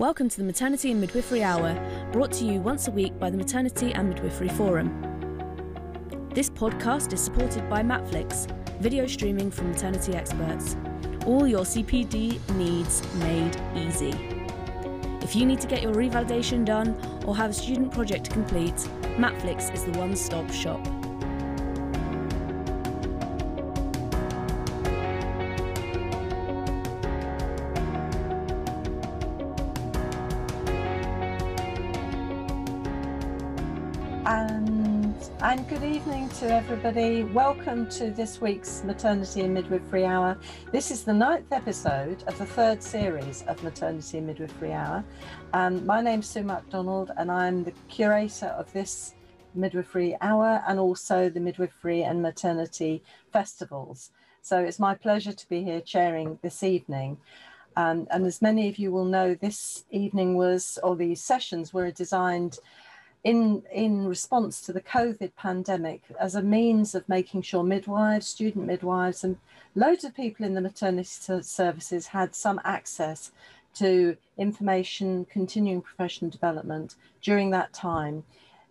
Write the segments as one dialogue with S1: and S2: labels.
S1: Welcome to the Maternity and Midwifery Hour, brought to you once a week by the Maternity and Midwifery Forum. This podcast is supported by Matflix, video streaming from maternity experts. All your CPD needs made easy. If you need to get your revalidation done or have a student project to complete, Matflix is the one stop shop.
S2: Evening to everybody. Welcome to this week's Maternity and Midwifery Hour. This is the ninth episode of the third series of Maternity and Midwifery Hour. Um, my name's Sue MacDonald, and I'm the curator of this Midwifery Hour and also the Midwifery and Maternity Festivals. So it's my pleasure to be here chairing this evening. Um, and as many of you will know, this evening was, or these sessions were designed in in response to the COVID pandemic as a means of making sure midwives, student midwives, and loads of people in the maternity services had some access to information, continuing professional development during that time,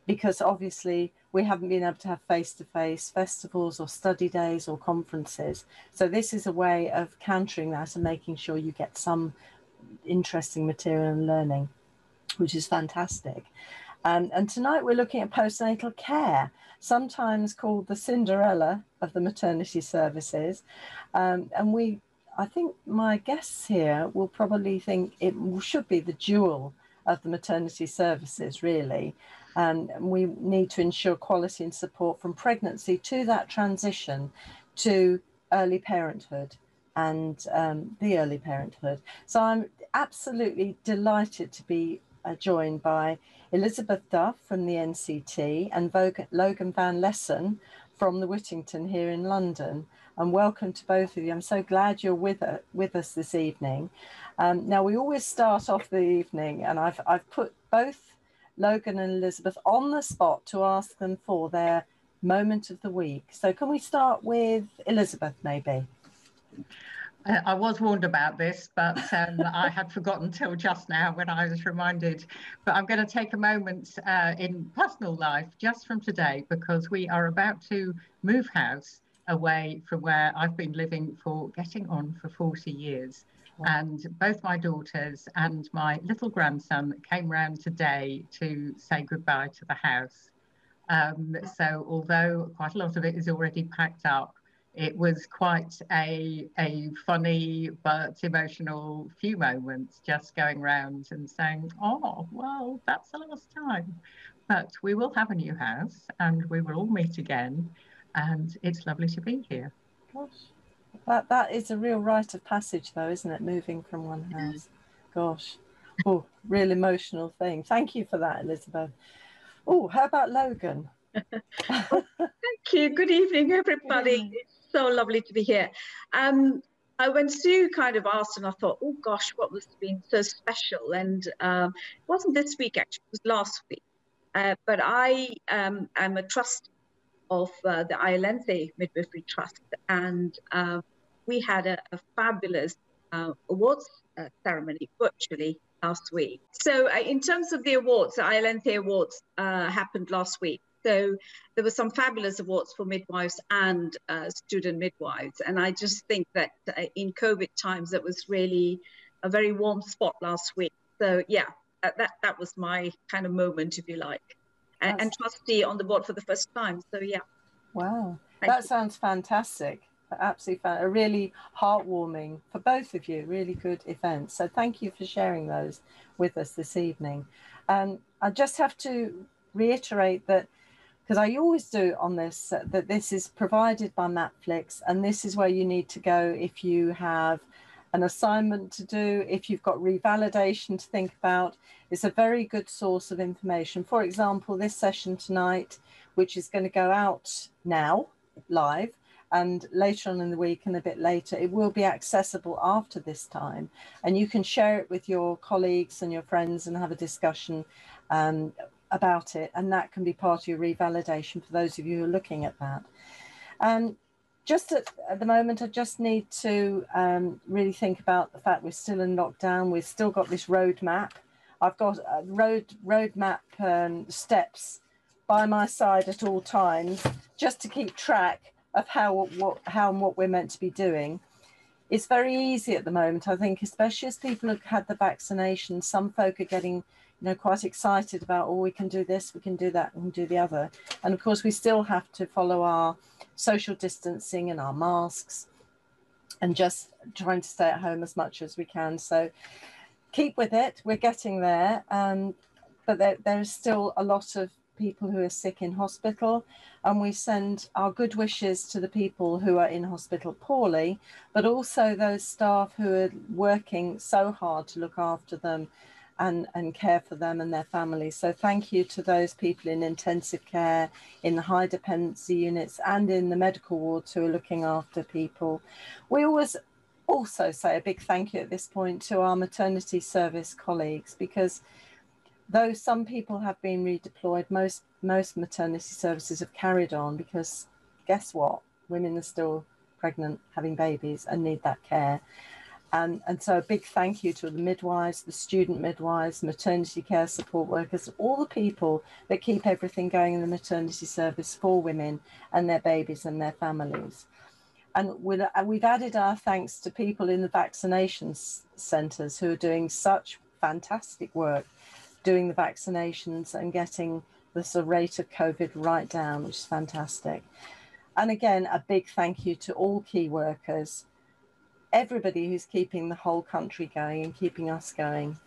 S2: because obviously we haven't been able to have face-to-face festivals or study days or conferences. So this is a way of countering that and making sure you get some interesting material and learning, which is fantastic. Um, and tonight we're looking at postnatal care, sometimes called the Cinderella of the maternity services. Um, and we, I think my guests here will probably think it should be the jewel of the maternity services, really. Um, and we need to ensure quality and support from pregnancy to that transition to early parenthood and um, the early parenthood. So I'm absolutely delighted to be uh, joined by Elizabeth Duff from the NCT and Logan Van Lessen from the Whittington here in London. And welcome to both of you. I'm so glad you're with, uh, with us this evening. Um, now, we always start off the evening, and I've, I've put both Logan and Elizabeth on the spot to ask them for their moment of the week. So, can we start with Elizabeth, maybe?
S3: I was warned about this, but um, I had forgotten till just now when I was reminded. But I'm going to take a moment uh, in personal life just from today because we are about to move house away from where I've been living for getting on for 40 years. Wow. And both my daughters and my little grandson came round today to say goodbye to the house. Um, so, although quite a lot of it is already packed up, it was quite a, a funny but emotional few moments just going round and saying, oh, well, that's the last time. But we will have a new house and we will all meet again. And it's lovely to be here.
S2: Gosh, that, that is a real rite of passage, though, isn't it? Moving from one house. Gosh, oh, real emotional thing. Thank you for that, Elizabeth. Oh, how about Logan?
S4: Thank you. Good evening, everybody so lovely to be here. Um, I, when Sue kind of asked, and I thought, oh gosh, what was been so special? And um, it wasn't this week, actually, it was last week. Uh, but I um, am a trust of uh, the Iolanthe Midwifery Trust, and uh, we had a, a fabulous uh, awards uh, ceremony virtually last week. So, uh, in terms of the awards, the Iolanthe Awards happened last week. So there were some fabulous awards for midwives and uh, student midwives. And I just think that uh, in COVID times, that was really a very warm spot last week. So yeah, that, that was my kind of moment, if you like. And, and trustee on the board for the first time. So yeah.
S2: Wow, Thank that you. sounds fantastic. Absolutely, fun. a really heartwarming for both of you. Really good event. So thank you for sharing those with us this evening. And um, I just have to reiterate that because I always do on this uh, that this is provided by Matflix, and this is where you need to go if you have an assignment to do, if you've got revalidation to think about. It's a very good source of information. For example, this session tonight, which is going to go out now live, and later on in the week and a bit later, it will be accessible after this time. And you can share it with your colleagues and your friends and have a discussion um, about it, and that can be part of your revalidation for those of you who are looking at that. And just at, at, the moment, I just need to um, really think about the fact we're still in lockdown. We've still got this roadmap. I've got a road roadmap um, steps by my side at all times, just to keep track of how what how and what we're meant to be doing. It's very easy at the moment, I think, especially as people have had the vaccination. Some folk are getting you know quite excited about oh we can do this we can do that can do the other. And of course we still have to follow our social distancing and our masks and just trying to stay at home as much as we can. So keep with it we're getting there um, but there, there's still a lot of people who are sick in hospital, and we send our good wishes to the people who are in hospital poorly, but also those staff who are working so hard to look after them and, and care for them and their families. So thank you to those people in intensive care, in the high dependency units, and in the medical wards who are looking after people. We always also say a big thank you at this point to our maternity service colleagues because though some people have been redeployed, most most maternity services have carried on because guess what? Women are still pregnant, having babies, and need that care. And, and so a big thank you to the midwives, the student midwives, maternity care support workers, all the people that keep everything going in the maternity service for women and their babies and their families. And uh, we've added our thanks to people in the vaccination centres who are doing such fantastic work doing the vaccinations and getting the sort of rate of COVID right down, which is fantastic. And again, a big thank you to all key workers, everybody who's keeping the whole country going and keeping us going.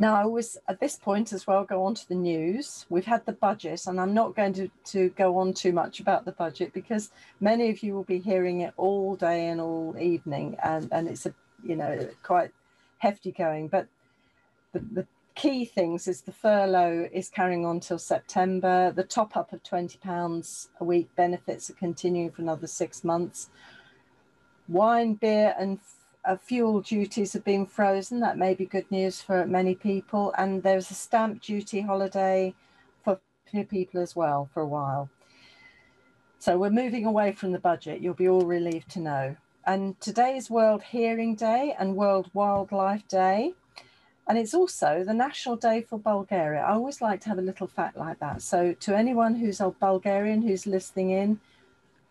S2: Now, I always, at this point as well, go on to the news. We've had the budget, and I'm not going to, to go on too much about the budget because many of you will be hearing it all day and all evening, and, and it's a, you know, quite hefty going. But the, the key things is the furlough is carrying on till September. The top up of £20 a week benefits are continuing for another six months. Wine, beer, and uh, fuel duties have been frozen. That may be good news for many people. And there's a stamp duty holiday for people as well for a while. So we're moving away from the budget. You'll be all relieved to know. And today is World Hearing Day and World Wildlife Day. And it's also the National Day for Bulgaria. I always like to have a little fact like that. So, to anyone who's a Bulgarian who's listening in,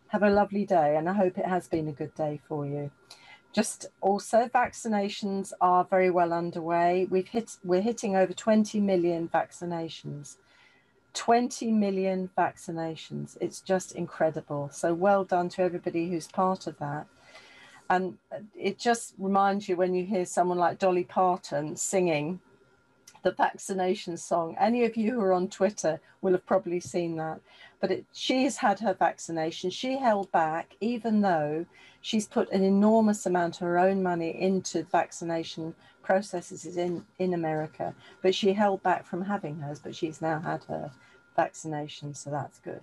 S2: have a lovely day. And I hope it has been a good day for you. Just also, vaccinations are very well underway. We've hit, we're hitting over 20 million vaccinations. 20 million vaccinations. It's just incredible. So, well done to everybody who's part of that. And it just reminds you when you hear someone like Dolly Parton singing the vaccination song. Any of you who are on Twitter will have probably seen that. But it, she's had her vaccination. She held back, even though she's put an enormous amount of her own money into vaccination processes in, in America. But she held back from having hers, but she's now had her vaccination, so that's good.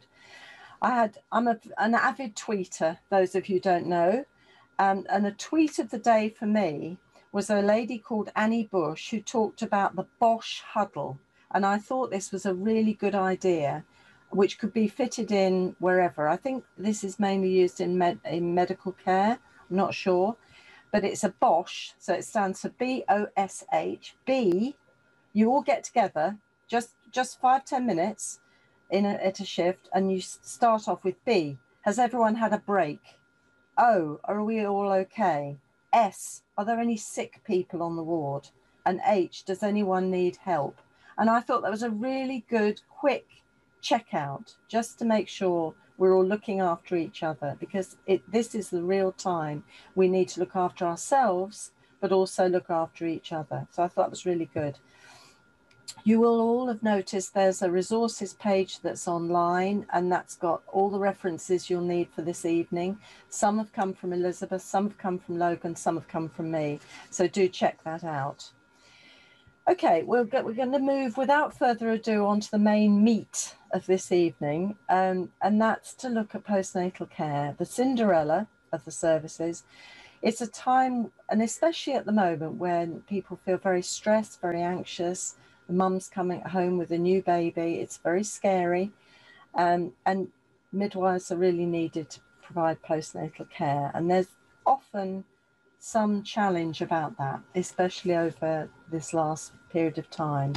S2: I had I'm a, an avid tweeter, those of you don't know. Um, and a tweet of the day for me was a lady called Annie Bush who talked about the BOSH huddle. And I thought this was a really good idea, which could be fitted in wherever. I think this is mainly used in, med- in medical care. I'm not sure. But it's a BOSH, so it stands for B O S H. B, you all get together, just just five ten minutes in a, at a shift, and you start off with B. Has everyone had a break? O, are we all okay? S, are there any sick people on the ward? And H, does anyone need help? And I thought that was a really good, quick checkout just to make sure we're all looking after each other because it, this is the real time we need to look after ourselves, but also look after each other. So I thought that was really good. You will all have noticed there's a resources page that's online and that's got all the references you'll need for this evening. Some have come from Elizabeth, some have come from Logan, some have come from me. So do check that out. Okay, we'll get, we're going to move without further ado on to the main meat of this evening, um, and that's to look at postnatal care, the Cinderella of the services. It's a time, and especially at the moment when people feel very stressed, very anxious, mum's coming home with a new baby. It's very scary. Um, and midwives are really needed to provide postnatal care. And there's often some challenge about that, especially over this last period of time.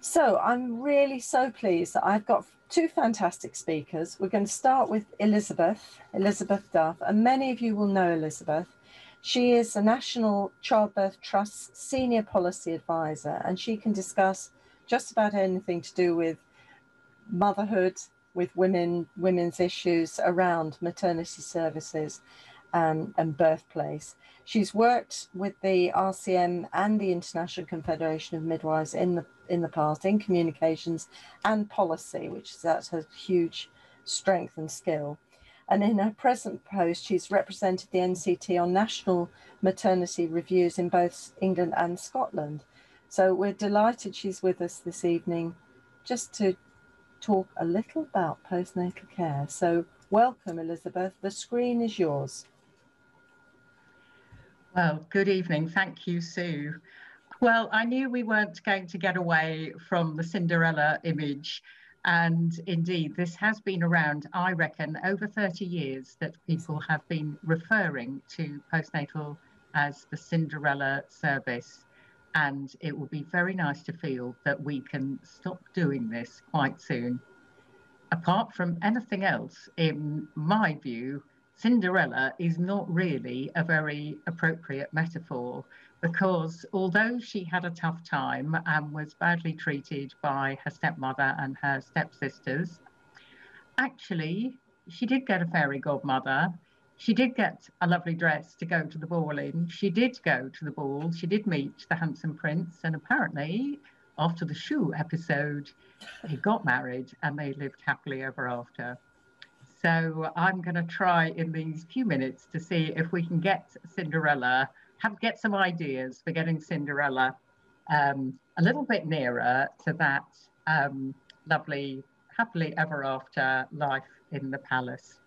S2: So I'm really so pleased that I've got two fantastic speakers. We're going to start with Elizabeth, Elizabeth Duff, and many of you will know Elizabeth. She is the National Childbirth Trust's Senior Policy Advisor, and she can discuss just about anything to do with motherhood, with women, women's issues around maternity services um, and birthplace. She's worked with the RCM and the International Confederation of Midwives in the in the past in communications and policy, which is that's her huge strength and skill. And in her present post, she's represented the NCT on national maternity reviews in both England and Scotland. So we're delighted she's with us this evening just to talk a little about postnatal care. So welcome, Elizabeth. The screen is yours.
S3: Well, good evening. Thank you, Sue. Well, I knew we weren't going to get away from the Cinderella image. And indeed, this has been around, I reckon, over 30 years that people have been referring to postnatal as the Cinderella service. And it will be very nice to feel that we can stop doing this quite soon. Apart from anything else, in my view, Cinderella is not really a very appropriate metaphor because although she had a tough time and was badly treated by her stepmother and her stepsisters, actually, she did get a fairy godmother. She did get a lovely dress to go to the ball in. She did go to the ball. She did meet the handsome prince. And apparently, after the shoe episode, they got married and they lived happily ever after. So I'm going to try in these few minutes to see if we can get Cinderella, have get some ideas for getting Cinderella um, a little bit nearer to that um, lovely, happily ever after life in the palace.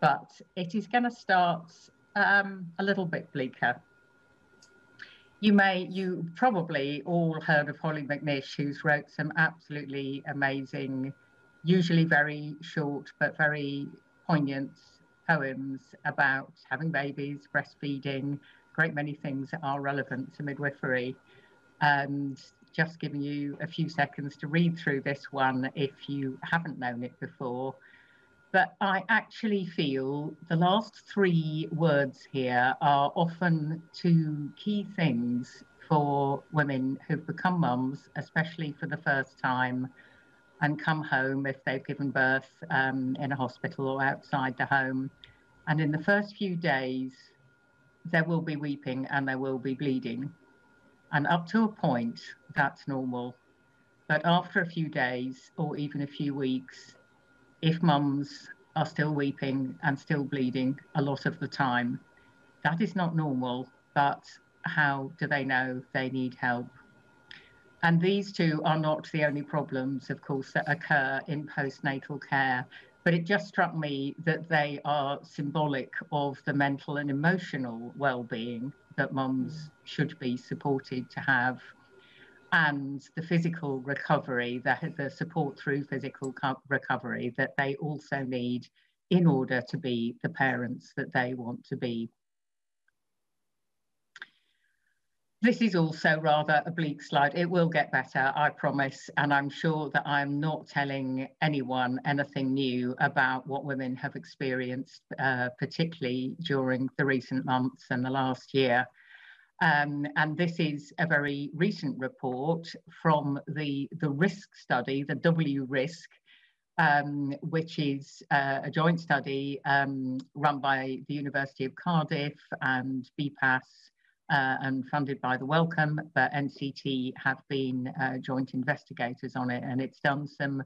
S3: But it is going to start um, a little bit bleaker. You may, you probably all heard of Hollie McNish, who's wrote some absolutely amazing usually very short but very poignant poems about having babies, breastfeeding, great many things that are relevant to midwifery. And just giving you a few seconds to read through this one if you haven't known it before. But I actually feel the last three words here are often two key things for women who've become mums, especially for the first time and come home if they've given birth um, in a hospital or outside the home. And in the first few days, there will be weeping and there will be bleeding. And up to a point, that's normal. But after a few days or even a few weeks, if mums are still weeping and still bleeding a lot of the time, that is not normal. But how do they know they need help? And these two are not the only problems, of course, that occur in postnatal care. But it just struck me that they are symbolic of the mental and emotional well-being that mums should be supported to have, and the physical recovery, the, the support through physical recovery that they also need in order to be the parents that they want to be. This is also rather a bleak slide. It will get better, I promise. And I'm sure that I'm not telling anyone anything new about what women have experienced, uh, particularly during the recent months and the last year. Um, and this is a very recent report from the, the risk study, the WRISK, um, which is uh, a joint study um, run by the University of Cardiff and BPAS uh, and funded by the Wellcome, but NCT have been uh, joint investigators on it, and it's done some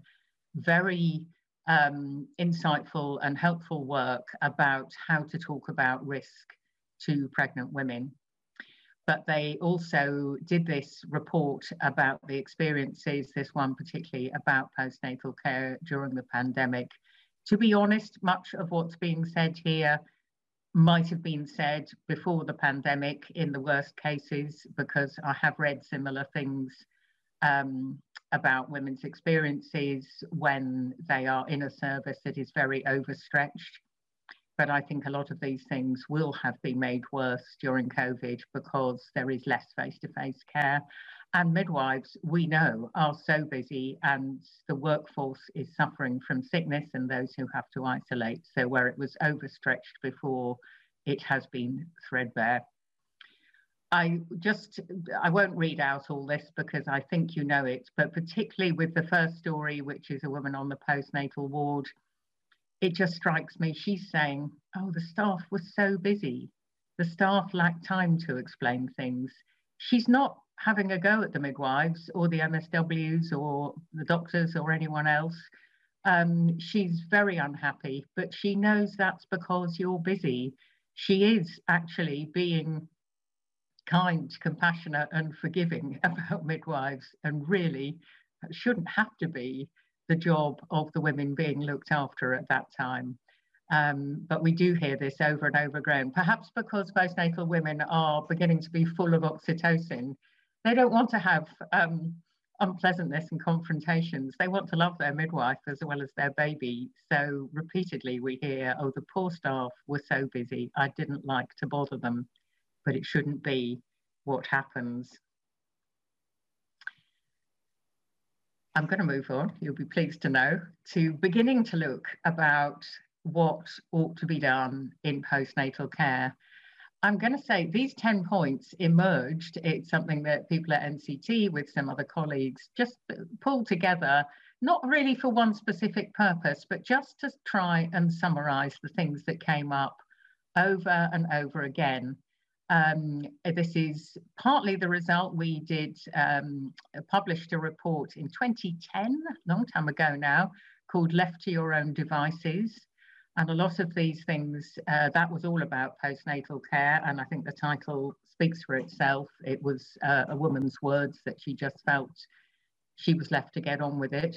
S3: very um, insightful and helpful work about how to talk about risk to pregnant women. But they also did this report about the experiences, this one particularly about postnatal care during the pandemic. To be honest, much of what's being said here might have been said before the pandemic in the worst cases, because I have read similar things um, about women's experiences when they are in a service that is very overstretched. But I think a lot of these things will have been made worse during COVID because there is less face to face care. And midwives, we know, are so busy, and the workforce is suffering from sickness and those who have to isolate. So, where it was overstretched before, it has been threadbare. I just, I won't read out all this because I think you know it, but particularly with the first story, which is a woman on the postnatal ward, it just strikes me. She's saying, Oh, the staff was so busy. The staff lacked time to explain things. She's not having a go at the midwives or the MSWs or the doctors or anyone else. Um, she's very unhappy, but she knows that's because you're busy. She is actually being kind, compassionate, and forgiving about midwives, and really shouldn't have to be the job of the women being looked after at that time. Um, but we do hear this over and over again, perhaps because postnatal women are beginning to be full of oxytocin. They don't want to have um, unpleasantness and confrontations. They want to love their midwife as well as their baby. So repeatedly we hear, oh, the poor staff were so busy. I didn't like to bother them but it shouldn't be what happens. I'm going to move on, you'll be pleased to know, to beginning to look about what ought to be done in postnatal care. I'm going to say these 10 points emerged. It's something that people at NCT with some other colleagues just pulled together, not really for one specific purpose, but just to try and summarize the things that came up over and over again um, this is partly the result. We did um, published a report in 2010, long time ago now, called Left to Your Own Devices. And a lot of these things, uh, that was all about postnatal care. And I think the title speaks for itself. It was uh, a woman's words that she just felt she was left to get on with it.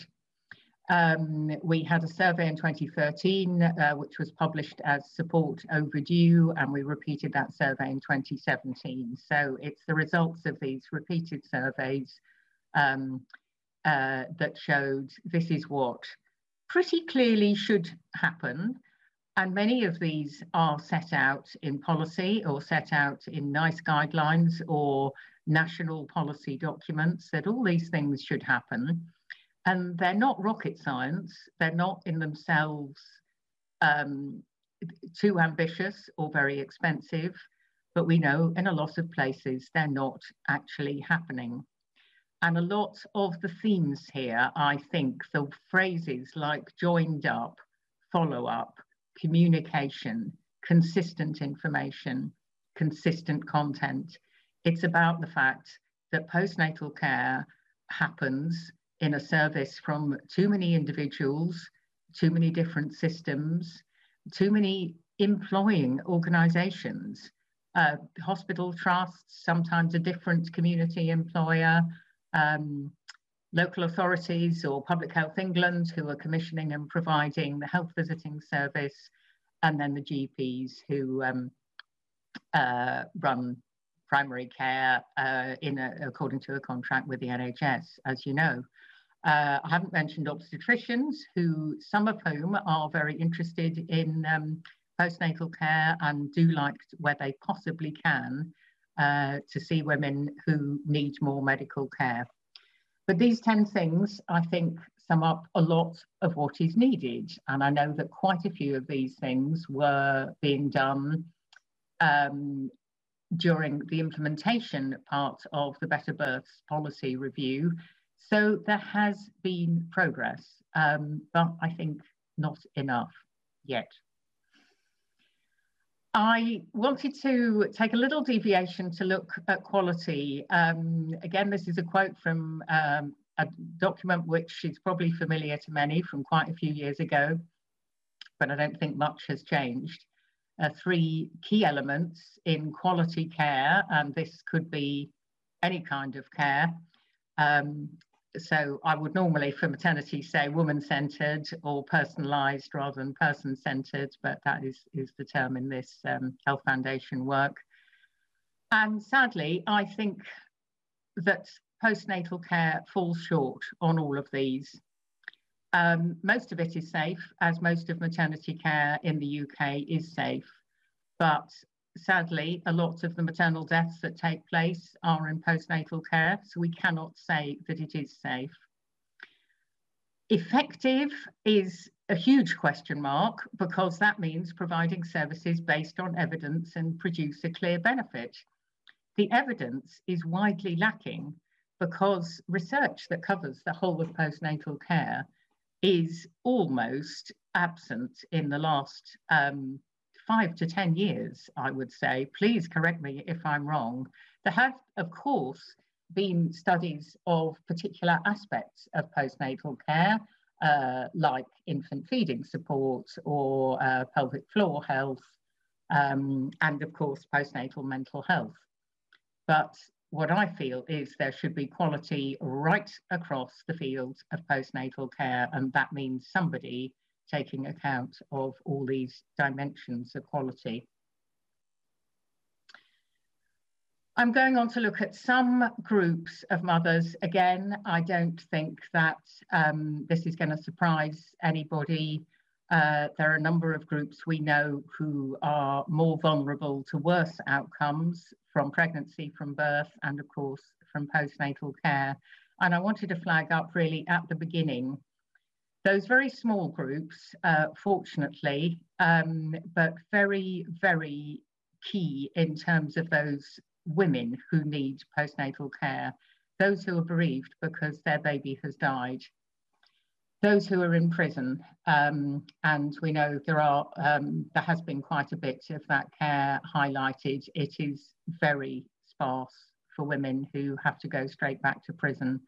S3: Um, we had a survey in 2013, uh, which was published as Support Overdue, and we repeated that survey in 2017. So it's the results of these repeated surveys um, uh, that showed this is what pretty clearly should happen. And many of these are set out in policy or set out in NICE guidelines or national policy documents that all these things should happen. And they're not rocket science, they're not in themselves um, too ambitious or very expensive, but we know in a lot of places they're not actually happening. And a lot of the themes here, I think, the phrases like joined up, follow up, communication, consistent information, consistent content. It's about the fact that postnatal care happens in a service from too many individuals, too many different systems, too many employing organizations, uh, hospital trusts, sometimes a different community employer, um, local authorities or Public Health England who are commissioning and providing the health visiting service, and then the GPs who um, uh, run primary care uh, in a, according to a contract with the NHS, as you know. Uh, I haven't mentioned obstetricians, who some of whom are very interested in um, postnatal care and do like where they possibly can uh, to see women who need more medical care. But these 10 things, I think, sum up a lot of what is needed. And I know that quite a few of these things were being done um, during the implementation part of the Better Births policy review. So there has been progress, um, but I think not enough yet. I wanted to take a little deviation to look at quality. Um, again, this is a quote from um, a document which is probably familiar to many from quite a few years ago, but I don't think much has changed uh, three key elements in quality care, and this could be any kind of care. Um, so I would normally for maternity say woman-centered or personalized rather than person-centered, but that is, is the term in this um, Health Foundation work. And sadly, I think that postnatal care falls short on all of these. Um, most of it is safe, as most of maternity care in the UK is safe. But sadly, a lot of the maternal deaths that take place are in postnatal care, so we cannot say that it is safe. Effective is a huge question mark because that means providing services based on evidence and produce a clear benefit. The evidence is widely lacking because research that covers the whole of postnatal care is almost absent in the last um, five to 10 years, I would say. Please correct me if I'm wrong. There have, of course, been studies of particular aspects of postnatal care, uh, like infant feeding support or uh, pelvic floor health, um, and of course, postnatal mental health. But what I feel is there should be quality right across the field of postnatal care, and that means somebody taking account of all these dimensions of quality. I'm going on to look at some groups of mothers. Again, I don't think that um, this is going to surprise anybody. Uh, there are a number of groups we know who are more vulnerable to worse outcomes from pregnancy, from birth, and of course from postnatal care. And I wanted to flag up really at the beginning those very small groups, uh, fortunately, um, but very, very key in terms of those women who need postnatal care, those who are bereaved because their baby has died, those who are in prison, um, and we know there are um, there has been quite a bit of that care highlighted. It is very sparse for women who have to go straight back to prison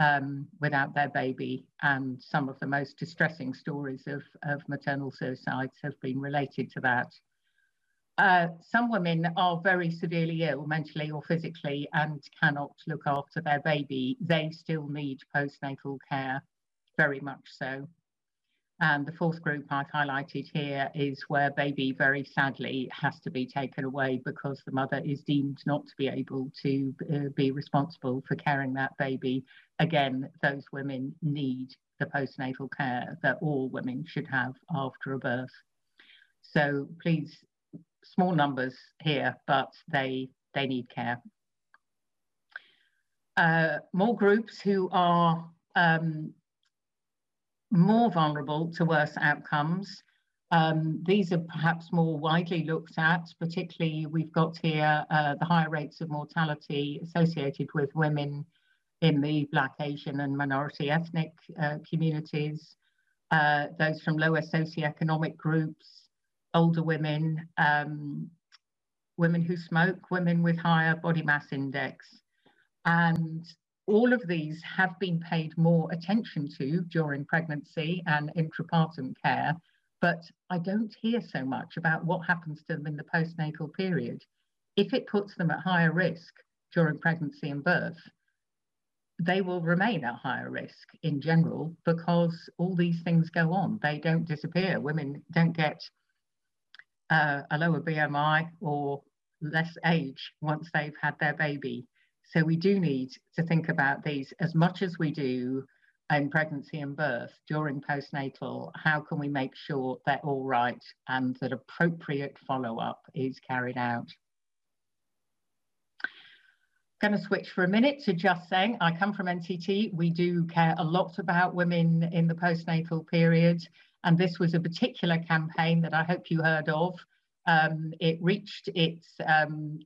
S3: um, without their baby, and some of the most distressing stories of, of maternal suicides have been related to that. Uh, some women are very severely ill, mentally or physically, and cannot look after their baby. They still need postnatal care, very much so. And the fourth group I've highlighted here is where baby very sadly has to be taken away because the mother is deemed not to be able to uh, be responsible for caring that baby. Again, those women need the postnatal care that all women should have after a birth. So please small numbers here, but they, they need care. Uh, more groups who are um, more vulnerable to worse outcomes. Um, these are perhaps more widely looked at, particularly we've got here uh, the higher rates of mortality associated with women in the Black, Asian and minority ethnic uh, communities, uh, those from lower socioeconomic groups, older women, um, women who smoke, women with higher body mass index. And all of these have been paid more attention to during pregnancy and intrapartum care, but I don't hear so much about what happens to them in the postnatal period. If it puts them at higher risk during pregnancy and birth, they will remain at higher risk in general because all these things go on. They don't disappear. Women don't get uh, a lower BMI or less age once they've had their baby. So we do need to think about these as much as we do in pregnancy and birth during postnatal. How can we make sure they're all right and that appropriate follow up is carried out? I'm going to switch for a minute to just saying I come from NCT. We do care a lot about women in the postnatal period. And this was a particular campaign that I hope you heard of. Um, it reached its um,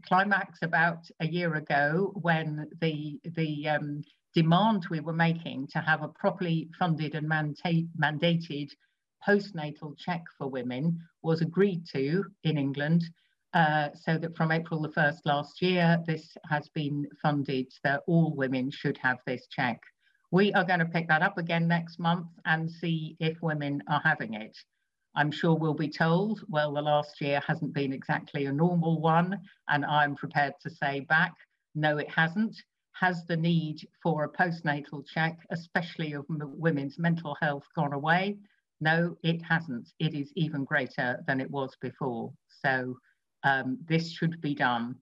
S3: climax about a year ago when the, the um, demand we were making to have a properly funded and mandated postnatal check for women was agreed to in England. Uh, so that from April the 1st last year, this has been funded that all women should have this check. We are going to pick that up again next month and see if women are having it. I'm sure we'll be told, well, the last year hasn't been exactly a normal one. And I'm prepared to say back, no, it hasn't. Has the need for a postnatal check, especially of women's mental health, gone away? No, it hasn't. It is even greater than it was before. So um, this should be done.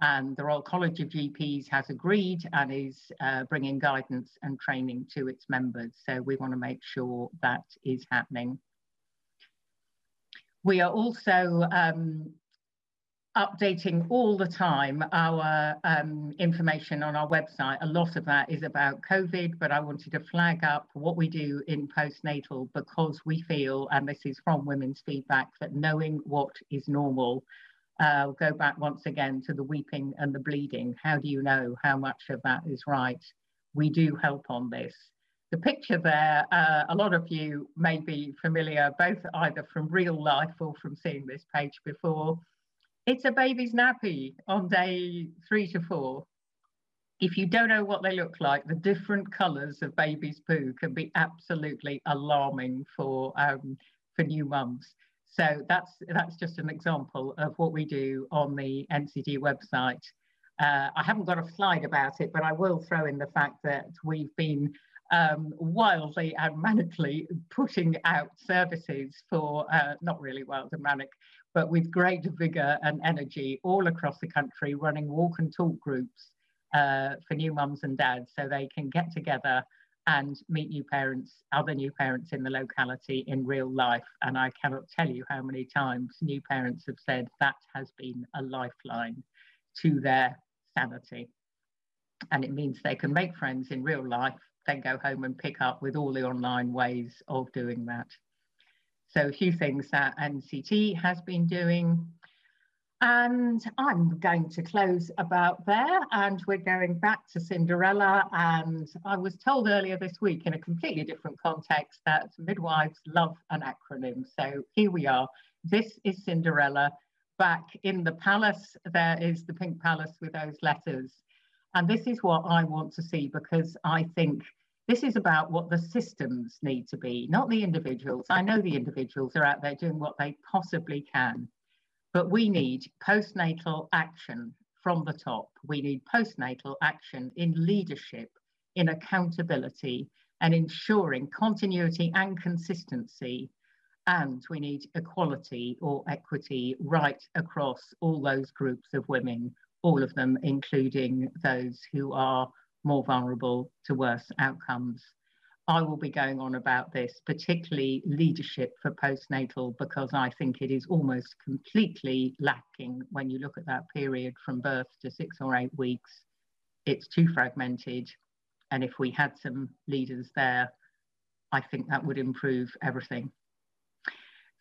S3: And the Royal College of GPs has agreed and is uh, bringing guidance and training to its members. So we want to make sure that is happening. We are also um, updating all the time our um, information on our website. A lot of that is about COVID, but I wanted to flag up what we do in postnatal because we feel, and this is from women's feedback, that knowing what is normal. Uh, go back once again to the weeping and the bleeding. How do you know how much of that is right? We do help on this. The picture there, uh, a lot of you may be familiar, both either from real life or from seeing this page before. It's a baby's nappy on day three to four. If you don't know what they look like, the different colours of baby's poo can be absolutely alarming for um, for new mums. So that's that's just an example of what we do on the NCT website. Uh, I haven't got a slide about it, but I will throw in the fact that we've been um, wildly and manically putting out services for, uh, not really wild and manic, but with great vigor and energy all across the country, running walk and talk groups uh, for new mums and dads so they can get together and meet new parents, other new parents in the locality in real life. And I cannot tell you how many times new parents have said that has been a lifeline to their sanity. And it means they can make friends in real life, then go home and pick up with all the online ways of doing that. So a few things that NCT has been doing. And I'm going to close about there and we're going back to Cinderella. And I was told earlier this week in a completely different context that midwives love an acronym. So here we are. This is Cinderella. Back in the palace, there is the pink palace with those letters. And this is what I want to see because I think this is about what the systems need to be, not the individuals. I know the individuals are out there doing what they possibly can, but we need postnatal action from the top. We need postnatal action in leadership, in accountability, and ensuring continuity and consistency. And we need equality or equity right across all those groups of women, all of them, including those who are more vulnerable to worse outcomes. I will be going on about this, particularly leadership for postnatal, because I think it is almost completely lacking when you look at that period from birth to six or eight weeks. It's too fragmented. And if we had some leaders there, I think that would improve everything.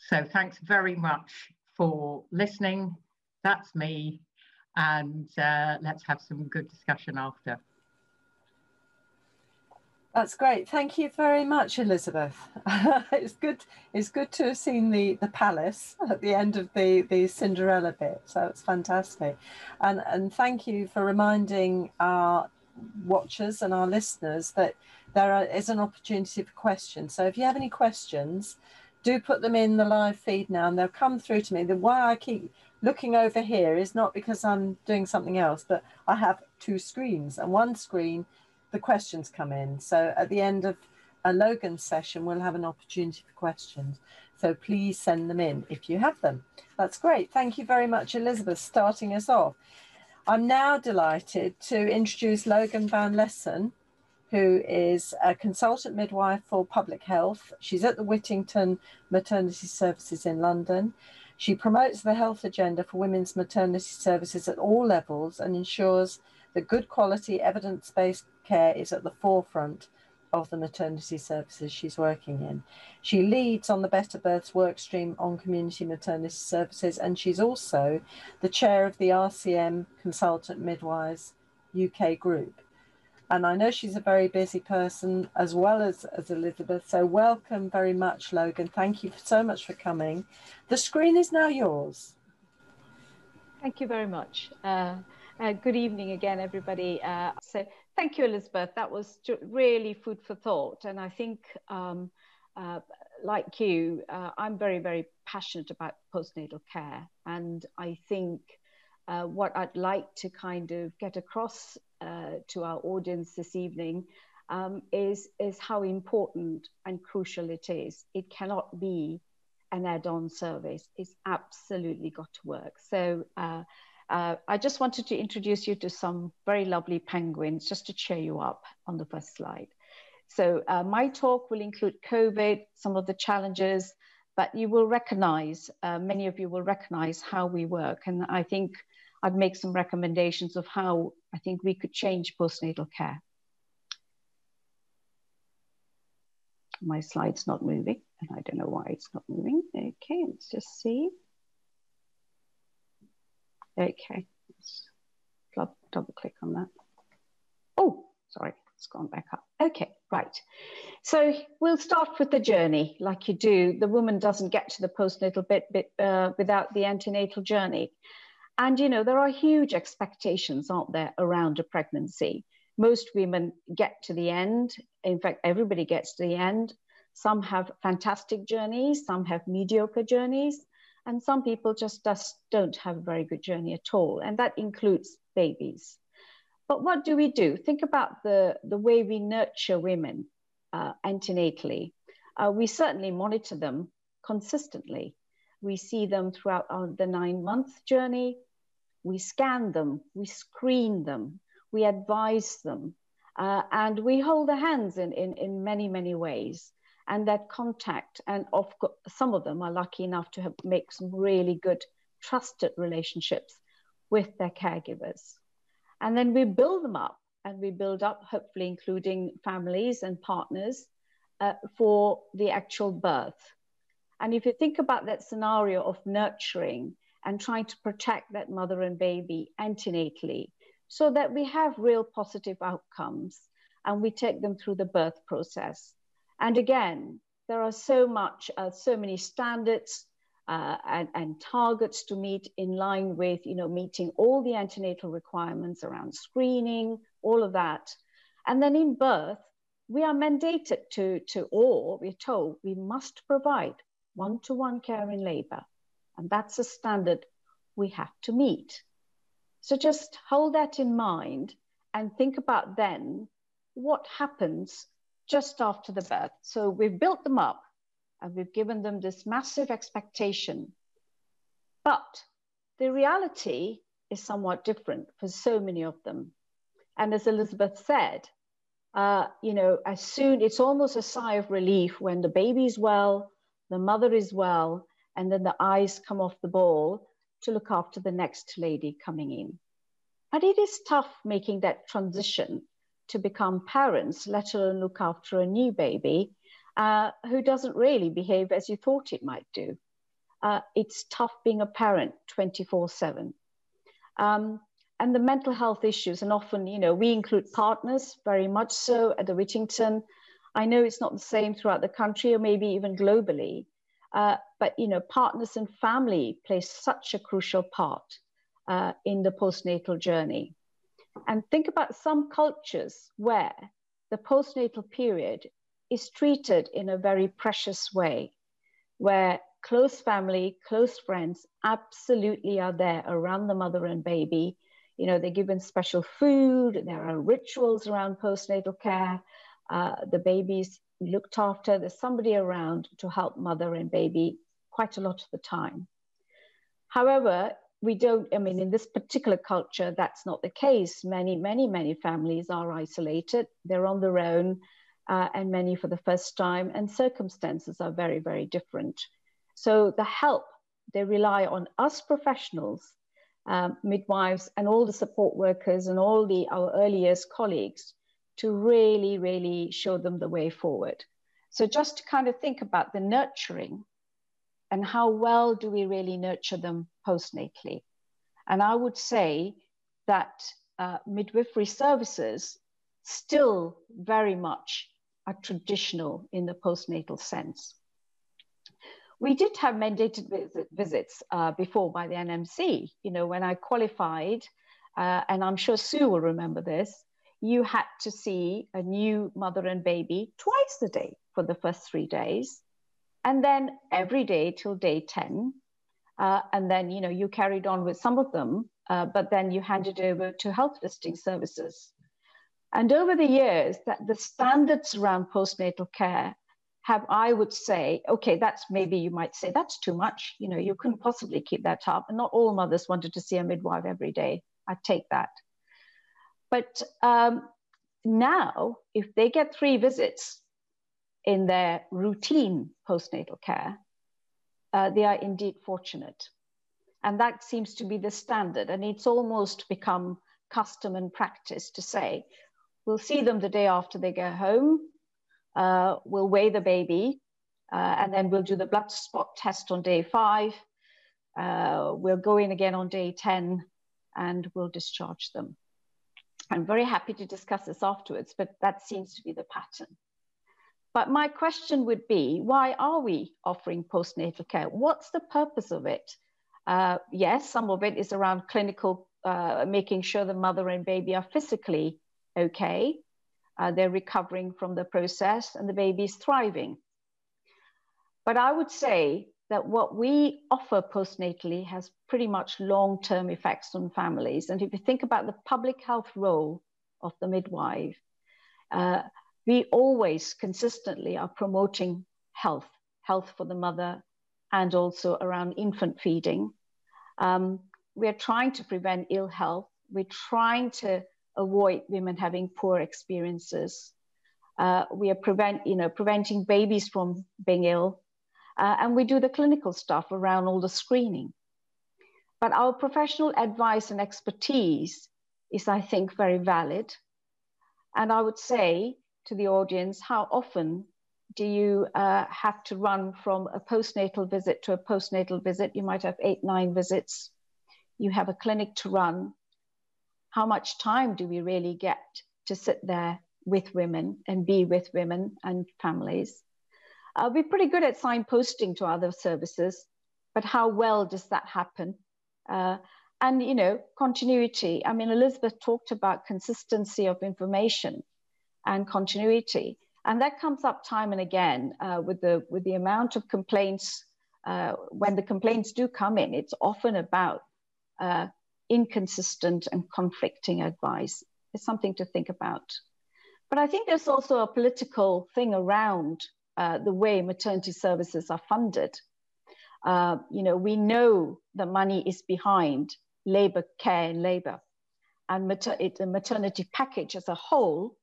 S3: So thanks very much for listening. That's me. And uh, let's have some good discussion after.
S2: That's great. Thank you very much, Elizabeth. it's good. It's good to have seen the the palace at the end of the the Cinderella bit. So it's fantastic, and and thank you for reminding our watchers and our listeners that there are, is an opportunity for questions. So if you have any questions, do put them in the live feed now, and they'll come through to me. The why I keep looking over here is not because I'm doing something else, but I have two screens, and one screen the questions come in. So at the end of a Logan session, we'll have an opportunity for questions. So please send them in if you have them. That's great. Thank you very much, Elizabeth, starting us off. I'm now delighted to introduce Logan Van Lessen, who is a consultant midwife for public health. She's at the Whittington Maternity Services in London. She promotes the health agenda for women's maternity services at all levels and ensures that good quality evidence based care is at the forefront of the maternity services she's working in. She leads on the Better Births workstream on community maternity services, and she's also the chair of the RCM Consultant Midwives UK group. And I know she's a very busy person as well as, as Elizabeth. So, welcome very much, Logan. Thank you so much for coming. The screen is now yours.
S5: Thank you very much. Uh, uh, good evening again, everybody. Uh, so, thank you, Elizabeth. That was really food for thought. And I think, um, uh, like you, uh, I'm very, very passionate about postnatal care. And I think uh, what I'd like to kind of get across uh, to our audience this evening um, is, is how important and crucial it is. It cannot be an add on service, it's absolutely got to work. So, uh, I just wanted to introduce you to some very lovely penguins just to cheer you up on the first slide. So uh, my talk will include COVID, some of the challenges, but you will recognize, uh, many of you will recognize how we work. And I think I'd make some recommendations of how I think we could change postnatal care. My slide's not moving, and I don't know why it's not moving. Okay, let's just see. Okay, let's double click on that. Oh, sorry, it's gone back up. Okay, right. So we'll start with the journey, like you do. The woman doesn't get to the postnatal bit, bit uh, without the antenatal journey. And, you know, there are huge expectations, aren't there, around a pregnancy. Most women get to the end. In fact, everybody gets to the end. Some have fantastic journeys, some have mediocre journeys, and some people just, just don't have a very good journey at all. And that includes babies. But what do we do? Think about the, the way we nurture women uh, antenatally. Uh, we certainly monitor them consistently. We see them throughout our, the nine month journey we scan them, we screen them, we advise them, uh, and we hold their hands in, in, in many, many ways. And that contact, and of course, some of them are lucky enough to have, make some really good, trusted relationships with their caregivers. And then we build them up, and we build up, hopefully, including families and partners uh, for the actual birth. And if you think about that scenario of nurturing, and trying to protect that mother and baby antenatally so that we have real positive outcomes and we take them through the birth process. And again, there are so much, uh, so many standards uh, and, and, targets to meet in line with, you know, meeting all the antenatal requirements around screening, all of that. And then in birth, we are mandated to, to or we're told we must provide one-to-one care in labor. And that's a standard we have to meet. So just hold that in mind and think about then what happens just after the birth. So we've built them up and we've given them this massive expectation. But the reality is somewhat different for so many of them. And as Elizabeth said, uh, you know, as soon, it's almost a sigh of relief when the baby's well, the mother is well, and then the eyes come off the ball to look after the next lady coming in. But it is tough making that transition to become parents, let alone look after a new baby uh, who doesn't really behave as you thought it might do. Uh, it's tough being a parent 24 7. Um, and the mental health issues, and often, you know, we include partners very much so at the Whittington. I know it's not the same throughout the country or maybe even globally, uh, but you know, partners and family play such a crucial part uh, in the postnatal journey. And think about some cultures where the postnatal period is treated in a very precious way, where close family, close friends absolutely are there around the mother and baby. You know, they're given special food, there are rituals around postnatal care. Uh, the baby's looked after. There's somebody around to help mother and baby quite a lot of the time. However, we don't, I mean, in this particular culture, that's not the case. Many, many, many families are isolated, they're on their own, uh, and many for the first time, and circumstances are very, very different. So the help, they rely on us professionals, um, midwives, and all the support workers and all the our early years colleagues to really, really show them the way forward. So just to kind of think about the nurturing and how well do we really nurture them postnatally. And I would say that uh, midwifery services still very much are traditional in the postnatal sense. We did have mandated visit, visits uh, before by the NMC. You know, when I qualified, uh, and I'm sure Sue will remember this, you had to see a new mother and baby twice a day for the first three days. And then every day till day 10. Uh, and then, you know, you carried on with some of them, uh, but then you handed over to health visiting services. And over the years, that the standards around postnatal care have, I would say, okay, that's maybe you might say that's too much. You know, you couldn't possibly keep that up. And not all mothers wanted to see a midwife every day. I take that. But um, now, if they get three visits in their routine postnatal care, uh, they are indeed fortunate. And that seems to be the standard. And it's almost become custom and practice to say, we'll see them the day after they go home, uh, we'll weigh the baby, uh, and then we'll do the blood spot test on day five. Uh, we'll go in again on day 10 and we'll discharge them. I'm very happy to discuss this afterwards, but that seems to be the pattern. But my question would be, why are we offering postnatal care? What's the purpose of it? Uh, yes, some of it is around clinical, uh, making sure the mother and baby are physically okay. Uh, they're recovering from the process and the baby is thriving. But I would say that what we offer postnatally has pretty much long term effects on families. And if you think about the public health role of the midwife, uh, we always consistently are promoting health, health for the mother, and also around infant feeding. Um, we're trying to prevent ill health. We're trying to avoid women having poor experiences. Uh, we are prevent, you know, preventing babies from being ill. Uh, and we do the clinical stuff around all the screening. But our professional advice and expertise is, I think, very valid. And I would say to the audience, how often do you uh, have to run from a postnatal visit to a postnatal visit? You might have eight, nine visits. You have a clinic to run. How much time do we really get to sit there with women and be with women and families? Uh, we're pretty good at signposting to other services, but how well does that happen? Uh, and you know, continuity. I mean, Elizabeth talked about consistency of information and continuity. And that comes up time and again uh, with, the, with the amount of complaints. Uh, when the complaints do come in, it's often about uh, inconsistent and conflicting advice. It's something to think about. But I think there's also a political thing around uh, the way maternity services are funded. Uh, you know, we know the money is behind labor care and labor, and mater- it, the maternity package as a whole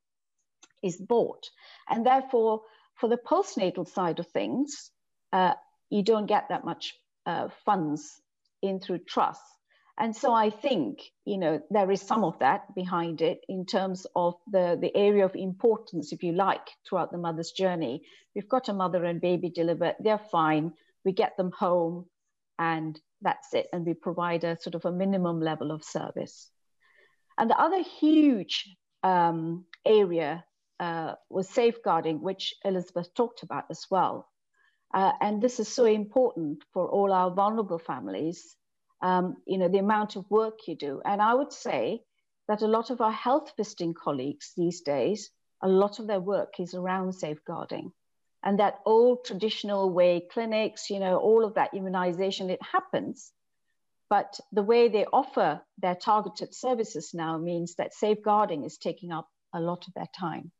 S5: is bought. And therefore, for the postnatal side of things, uh, you don't get that much uh, funds in through trust. And so I think, you know, there is some of that behind it in terms of the, the area of importance, if you like, throughout the mother's journey. We've got a mother and baby delivered, they're fine. We get them home and that's it. And we provide a sort of a minimum level of service. And the other huge um, area uh, was safeguarding, which Elizabeth talked about as well. Uh, and this is so important for all our vulnerable families, um, you know, the amount of work you do. And I would say that a lot of our health visiting colleagues these days, a lot of their work is around safeguarding. And that old traditional way, clinics, you know, all of that immunization, it happens. But the way they offer their targeted services now means that safeguarding is taking up a lot of their time.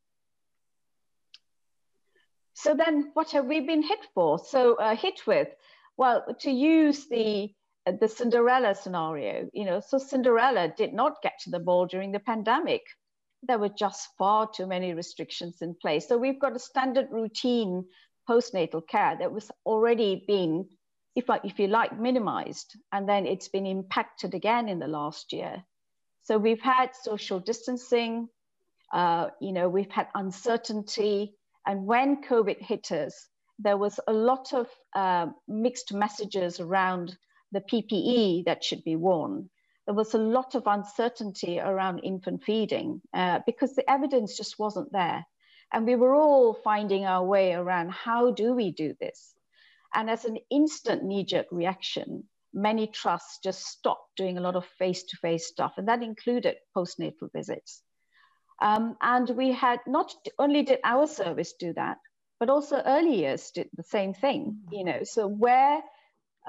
S5: So then what have we been hit for? So uh, hit with, well, to use the, the Cinderella scenario, you know, so Cinderella did not get to the ball during the pandemic. There were just far too many restrictions in place. So we've got a standard routine postnatal care that was already being, if, if you like, minimized. And then it's been impacted again in the last year. So we've had social distancing, uh, you know, we've had uncertainty, and when COVID hit us, there was a lot of uh, mixed messages around the PPE that should be worn. There was a lot of uncertainty around infant feeding uh, because the evidence just wasn't there. And we were all finding our way around how do we do this? And as an instant knee jerk reaction, many trusts just stopped doing a lot of face to face stuff, and that included postnatal visits. Um, and we had not only did our service do that, but also early years did the same thing, you know. So where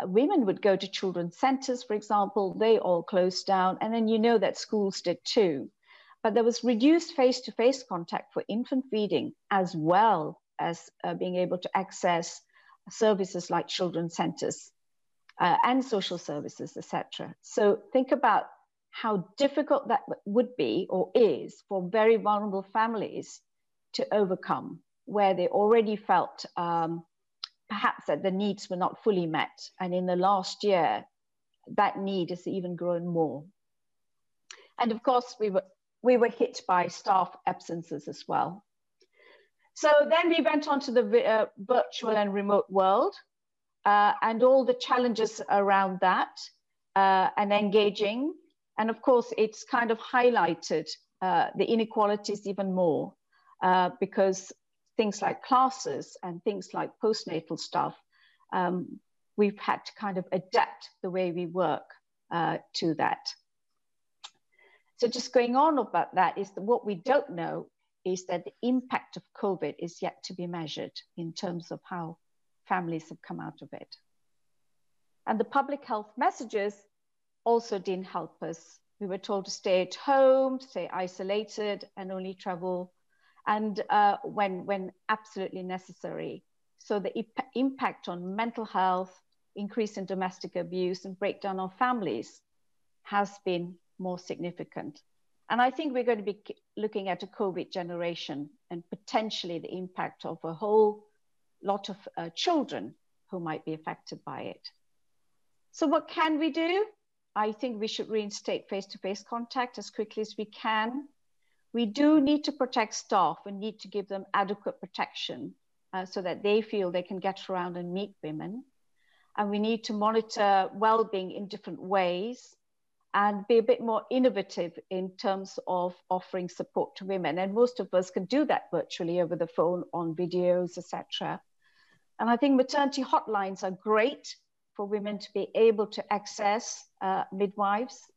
S5: women would go to children's centers, for example, they all closed down. And then you know that schools did too. But there was reduced face-to-face contact for infant feeding as well as uh, being able to access services like children's centers uh, and social services, etc. So think about how difficult that would be or is for very vulnerable families to overcome, where they already felt um, perhaps that the needs were not fully met. And in the last year, that need has even grown more. And of course, we were, we were hit by staff absences as well. So then we went on to the uh, virtual and remote world uh, and all the challenges around that uh, and engaging. And of course, it's kind of highlighted uh, the inequalities even more uh, because things like classes and things like postnatal stuff, um, we've had to kind of adapt the way we work uh, to that. So just going on about that is that what we don't know is that the impact of COVID is yet to be measured in terms of how families have come out of it. And the public health messages also didn't help us. We were told to stay at home, stay isolated, and only travel and uh, when, when absolutely necessary. So the impact on mental health, increase in domestic abuse, and breakdown of families has been more significant. And I think we're going to be looking at a COVID generation and potentially the impact of a whole lot of uh, children who might be affected by it. So, what can we do? I think we should reinstate face to face contact as quickly as we can. We do need to protect staff and need to give them adequate protection uh, so that they feel they can get around and meet women. And we need to monitor well being in different ways and be a bit more innovative in terms of offering support to women. And most of us can do that virtually over the phone, on videos, etc. And I think maternity hotlines are great for women to be able to access uh, midwives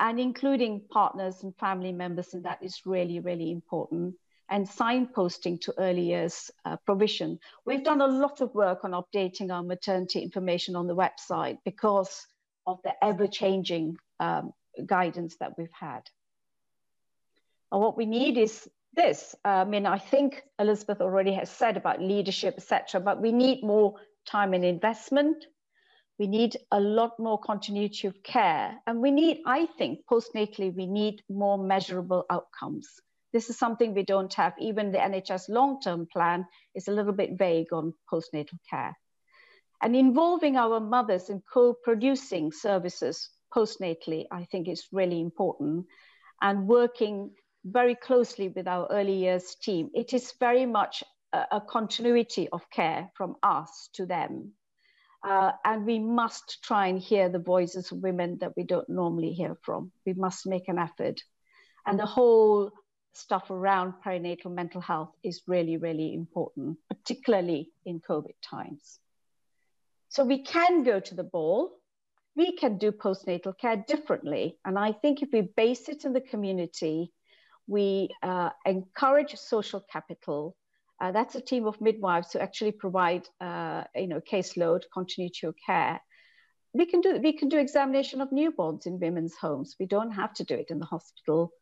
S5: and including partners and family members, and that is really, really important. And signposting to early years uh, provision. We've done a lot of work on updating our maternity information on the website because of the ever changing um, guidance that we've had. And what we need is this. I mean, I think Elizabeth already has said about leadership, etc., but we need more time and investment we need a lot more continuity of care. And we need, I think, postnatally, we need more measurable outcomes. This is something we don't have. Even the NHS long term plan is a little bit vague on postnatal care. And involving our mothers in co producing services postnatally, I think is really important. And working very closely with our early years team, it is very much a, a continuity of care from us to them uh, and we must try and hear the voices of women that we don't normally hear from. We must make an effort. And the whole stuff around perinatal mental health is really, really important, particularly in COVID times. So we can go to the ball. We can do postnatal care differently. And I think if we base it in the community, we uh, encourage social capital, uh, that's a team of midwives who actually provide, uh, you know, caseload, continuity of care. We can do we can do examination of newborns in women's homes. We don't have to do it in the hospital.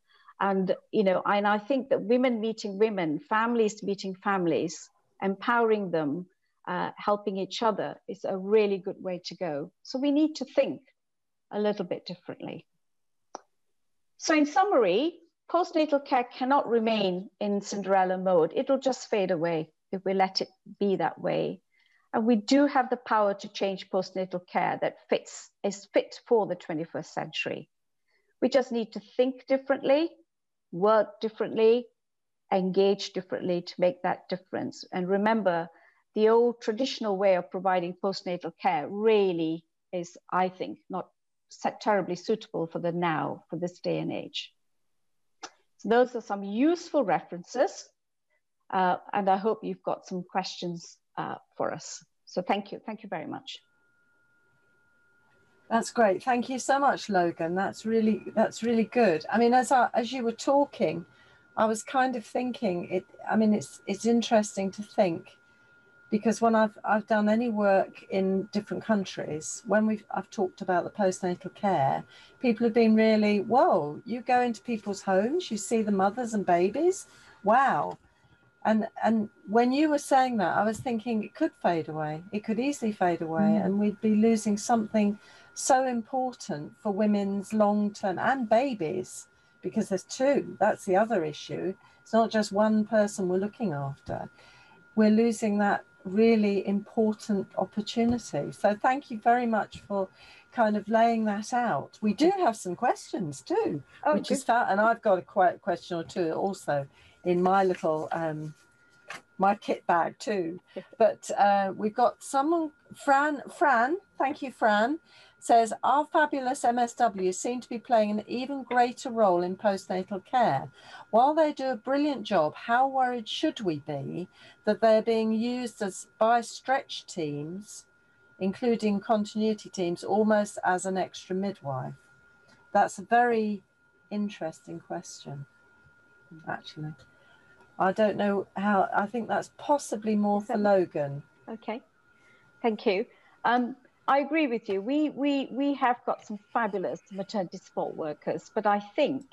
S5: And you know, and I think that women meeting women, families meeting families, empowering them, uh, helping each other is a really good way to go. So we need to think a little bit differently. So in summary, postnatal care cannot remain in Cinderella mode. It'll just fade away if we let it be that way. And we do have the power to change postnatal care that fits, is fit for the 21st century. We just need to think differently, work differently, engage differently to make that difference. And remember, the old traditional way of providing postnatal care really is, I think, not terribly suitable for the now, for this day and age. So those are some useful references. Uh, and I hope you've got some questions uh, for us. So thank you. Thank you very much.
S2: That's great. Thank you so much, Logan. That's really that's really good. I mean, as I, as you were talking, I was kind of thinking it. I mean, it's it's interesting to think because when I've I've done any work in different countries, when we've I've talked about the postnatal care, people have been really, whoa, you go into people's homes, you see the mothers and babies, wow. and and when you were saying that i was thinking it could fade away. It could easily fade away mm. and we'd be losing something so important for women's long term and babies because there's two. That's the other issue. It's not just one person we're looking after. We're losing that really important opportunity so thank you very much for kind of laying that out we do have some questions too oh, which good. is fat and i've got a question or two also in my little um, my kit bag too. But uh, we've got someone, Fran. Fran, thank you, Fran. Says our fabulous MSWs seem to be playing an even greater role in postnatal care. While they do a brilliant job, how worried should we be that they're being used as by stretch teams, including continuity teams, almost as an extra midwife? That's a very interesting question, actually. I don't know how, I think that's possibly more for Logan.
S5: Okay, thank you. Um, I agree with you. We, we, we have got some fabulous maternity support workers, but I think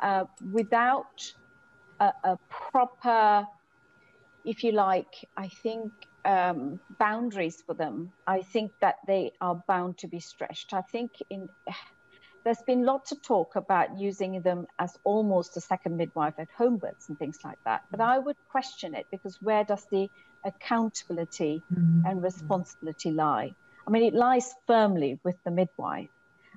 S5: uh, without a, a, proper, if you like, I think um, boundaries for them, I think that they are bound to be stretched. I think in there's been lots of talk about using them as almost a second midwife at home births and things like that. But I would question it because where does the accountability mm-hmm. and responsibility lie? I mean, it lies firmly with the midwife.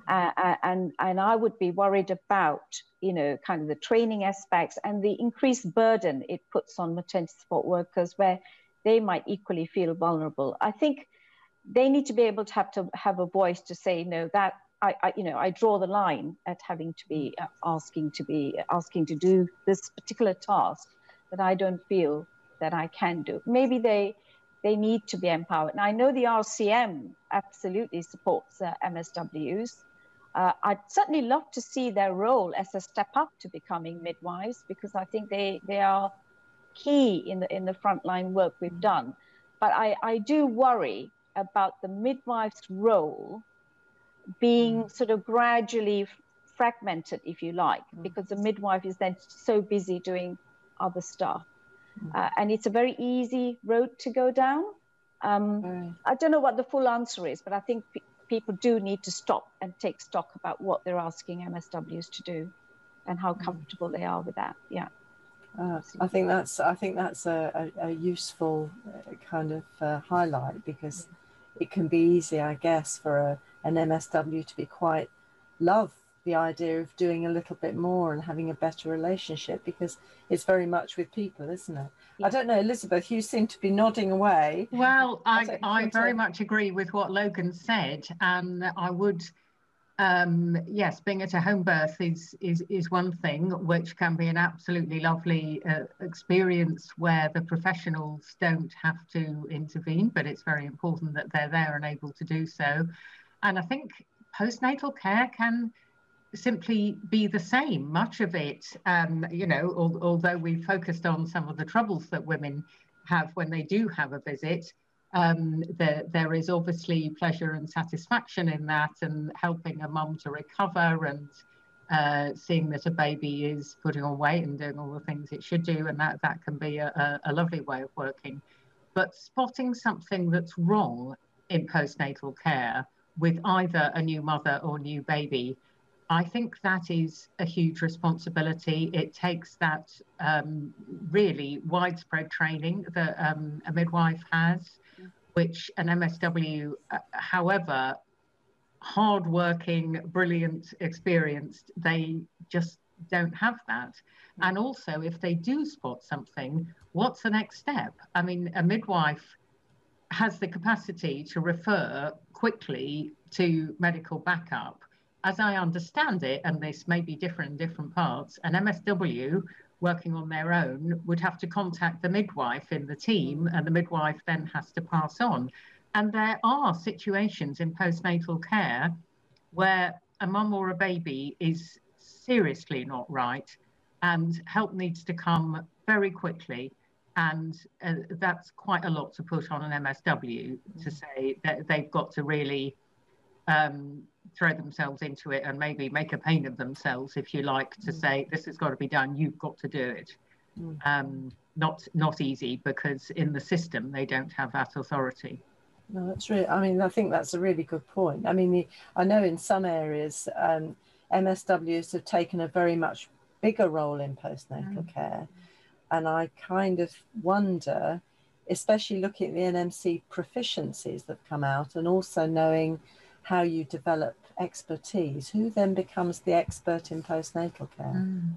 S5: Uh, uh, and and I would be worried about you know kind of the training aspects and the increased burden it puts on maternity support workers where they might equally feel vulnerable. I think they need to be able to have to have a voice to say no that I, I, you know, I draw the line at having to be uh, asking to be asking to do this particular task that I don't feel that I can do. Maybe they they need to be empowered. And I know the RCM absolutely supports uh, MSWs. Uh, I'd certainly love to see their role as a step up to becoming midwives because I think they they are key in the in the frontline work we've done. But I, I do worry about the midwife's role being mm. sort of gradually fragmented, if you like, mm. because the midwife is then so busy doing other stuff. Mm. Uh, and it's a very easy road to go down. Um, right. I don't know what the full answer is, but I think p- people do need to stop and take stock about what they're asking MSWs to do and how comfortable they are with that. Yeah.
S2: Uh, I think that's I think that's a, a, a useful uh, kind of uh, highlight because it can be easy, I guess, for a an MSW to be quite love the idea of doing a little bit more and having a better relationship because it's very much with people, isn't it? Yeah. I don't know, Elizabeth, you seem to be nodding away.
S3: Well, I, I, I very much agree with what Logan said. And I would, um, yes, being at a home birth is, is, is one thing, which can be an absolutely lovely uh, experience where the professionals don't have to intervene, but it's very important that they're there and able to do so. And I think postnatal care can simply be the same. Much of it, um, you know, al- although we focused on some of the troubles that women have when they do have a visit, um, there, there is obviously pleasure and satisfaction in that and helping a mum to recover and uh, seeing that a baby is putting on weight and doing all the things it should do. And that, that can be a, a lovely way of working. But spotting something that's wrong in postnatal care with either a new mother or new baby, I think that is a huge responsibility. It takes that um, really widespread training that um, a midwife has, which an MSW, uh, however hardworking, brilliant, experienced, they just don't have that. And also, if they do spot something, what's the next step? I mean, a midwife has the capacity to refer quickly to medical backup. As I understand it, and this may be different in different parts, an MSW working on their own would have to contact the midwife in the team, and the midwife then has to pass on. And there are situations in postnatal care where a mum or a baby is seriously not right, and help needs to come very quickly and uh, that's quite a lot to put on an MSW to say that they've got to really um, throw themselves into it and maybe make a pain of themselves, if you like, to mm. say this has got to be done. You've got to do it. Mm. Um, not not easy because in the system they don't have that authority.
S2: No, that's really. I mean, I think that's a really good point. I mean, the, I know in some areas um, MSWs have taken a very much bigger role in postnatal mm. care, and I kind of wonder, especially looking at the NMC proficiencies that come out, and also knowing how you develop expertise, who then becomes the expert in postnatal care. Mm.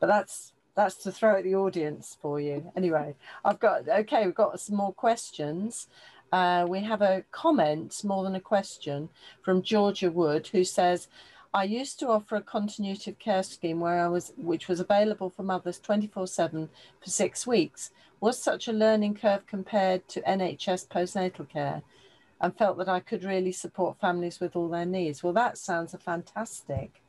S2: But that's that's to throw at the audience for you. Anyway, I've got okay. We've got some more questions. Uh, we have a comment more than a question from Georgia Wood who says, I used to offer a continuity of care scheme where I was, which was available for mothers 24/7 for six weeks. Was such a learning curve compared to NHS postnatal care, and felt that I could really support families with all their needs. Well, that sounds a fantastic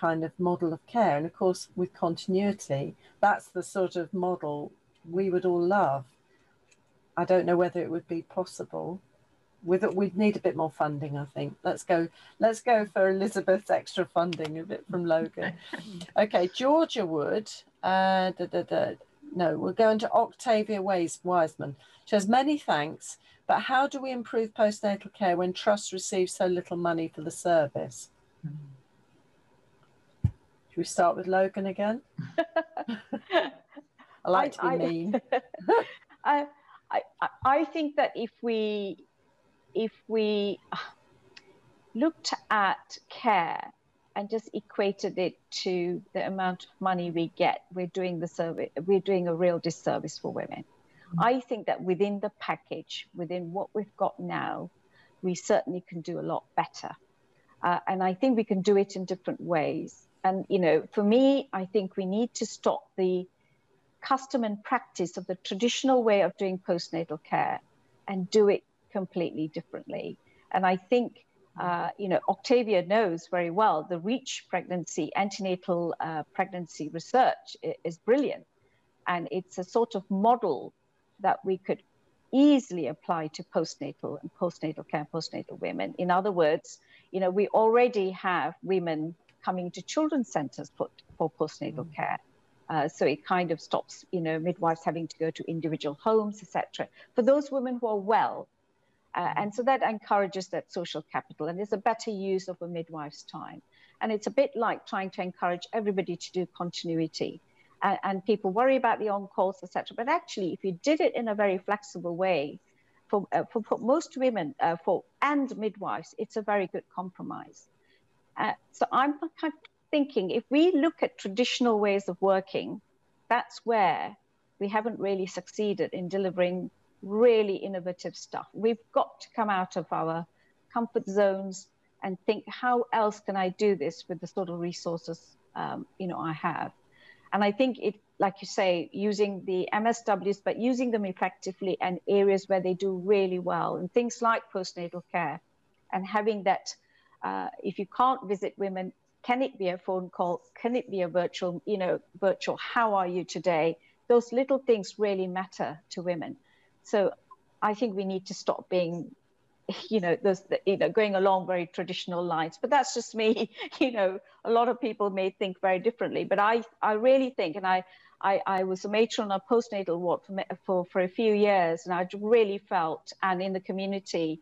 S2: kind of model of care, and of course, with continuity, that's the sort of model we would all love. I don't know whether it would be possible. With it, we'd need a bit more funding, I think. Let's go. Let's go for Elizabeth's extra funding, a bit from Logan. okay, Georgia Wood. Uh, da, da, da. No, we're going to Octavia Ways Wiseman. She has many thanks, but how do we improve postnatal care when trust receives so little money for the service? Mm. Should we start with Logan again? I like to be I, mean.
S5: I, I, I think that if we if we looked at care and just equated it to the amount of money we get, we're doing the service, we're doing a real disservice for women. Mm-hmm. I think that within the package, within what we've got now, we certainly can do a lot better. Uh, and I think we can do it in different ways. And, you know, for me, I think we need to stop the custom and practice of the traditional way of doing postnatal care and do it completely differently. And I think, uh, you know, Octavia knows very well the REACH pregnancy, antenatal uh, pregnancy research is brilliant. And it's a sort of model that we could easily apply to postnatal and postnatal care, postnatal women. In other words, you know, we already have women coming to children's centers for, for postnatal mm. care. Uh, so it kind of stops, you know, midwives having to go to individual homes, etc. For those women who are well, uh, mm-hmm. and so that encourages that social capital, and there's a better use of a midwife's time. And it's a bit like trying to encourage everybody to do continuity. Uh, and people worry about the on-calls, etc. But actually, if you did it in a very flexible way, for, uh, for, for, most women uh, for and midwives, it's a very good compromise. Uh, so I'm kind of thinking if we look at traditional ways of working, that's where we haven't really succeeded in delivering really innovative stuff. We've got to come out of our comfort zones and think, how else can I do this with the sort of resources um, you know I have? And I think it, like you say, using the MSWs, but using them effectively and areas where they do really well, and things like postnatal care, and having that. Uh, if you can't visit women can it be a phone call? Can it be a virtual, you know, virtual, how are you today? Those little things really matter to women. So I think we need to stop being, you know, those, you know, going along very traditional lines. But that's just me. You know, a lot of people may think very differently. But I, I really think, and I, I, I was a matron on a postnatal ward for, for, for a few years, and I really felt, and in the community,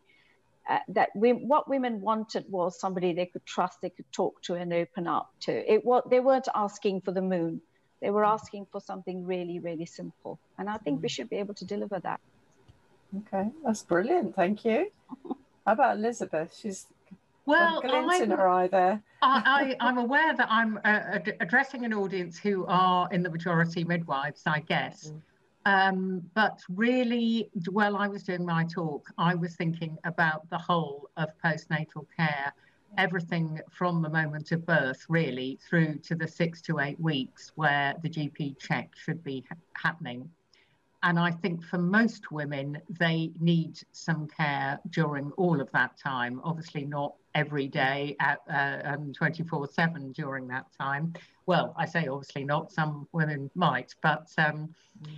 S5: uh, that we, what women wanted was somebody they could trust, they could talk to, and open up to. It what they weren't asking for the moon; they were asking for something really, really simple. And I think we mm. should be able to deliver that.
S2: Okay, that's brilliant. Thank you. How about Elizabeth? She's
S3: well,
S2: glint in her eye there.
S3: I, am aware that I'm uh, addressing an audience who are in the majority midwives, I guess. Mm. Um, but really, while I was doing my talk, I was thinking about the whole of postnatal care, everything from the moment of birth, really, through to the six to eight weeks where the GP check should be ha- happening. And I think for most women, they need some care during all of that time. Obviously, not every day at uh, um, 24 7 during that time. Well, I say obviously not, some women might, but um, mm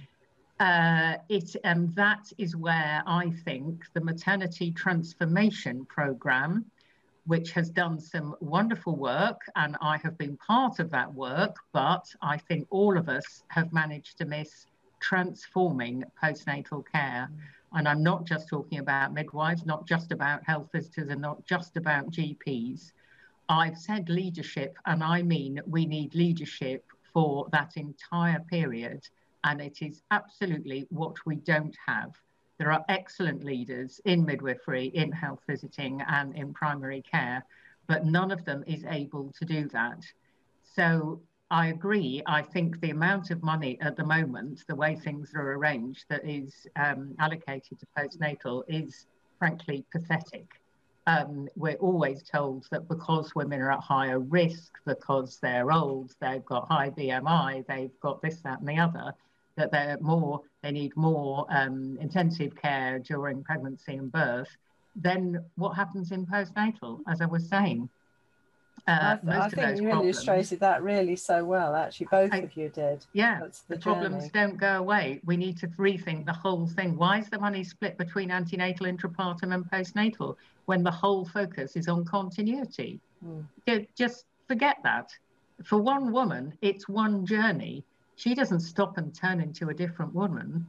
S3: uh, it, and that is where I think the maternity transformation program, which has done some wonderful work, and I have been part of that work, but I think all of us have managed to miss transforming postnatal care. Mm. And I'm not just talking about midwives, not just about health visitors, and not just about GPs. I've said leadership, and I mean we need leadership for that entire period. And it is absolutely what we don't have. There are excellent leaders in midwifery, in health visiting, and in primary care, but none of them is able to do that. So I agree. I think the amount of money at the moment, the way things are arranged, that is um, allocated to postnatal is frankly pathetic. Um, we're always told that because women are at higher risk, because they're old, they've got high BMI, they've got this, that, and the other, that they're more, they need more um, intensive care during pregnancy and birth. Then what happens in postnatal, as I was saying?
S2: Uh, I, th- I think you problems, illustrated that really so well. Actually, both
S3: I,
S2: of you did.
S3: Yeah, the, the problems don't go away. We need to rethink the whole thing. Why is the money split between antenatal, intrapartum, and postnatal when the whole focus is on continuity? Mm. Just forget that. For one woman, it's one journey. She doesn't stop and turn into a different woman.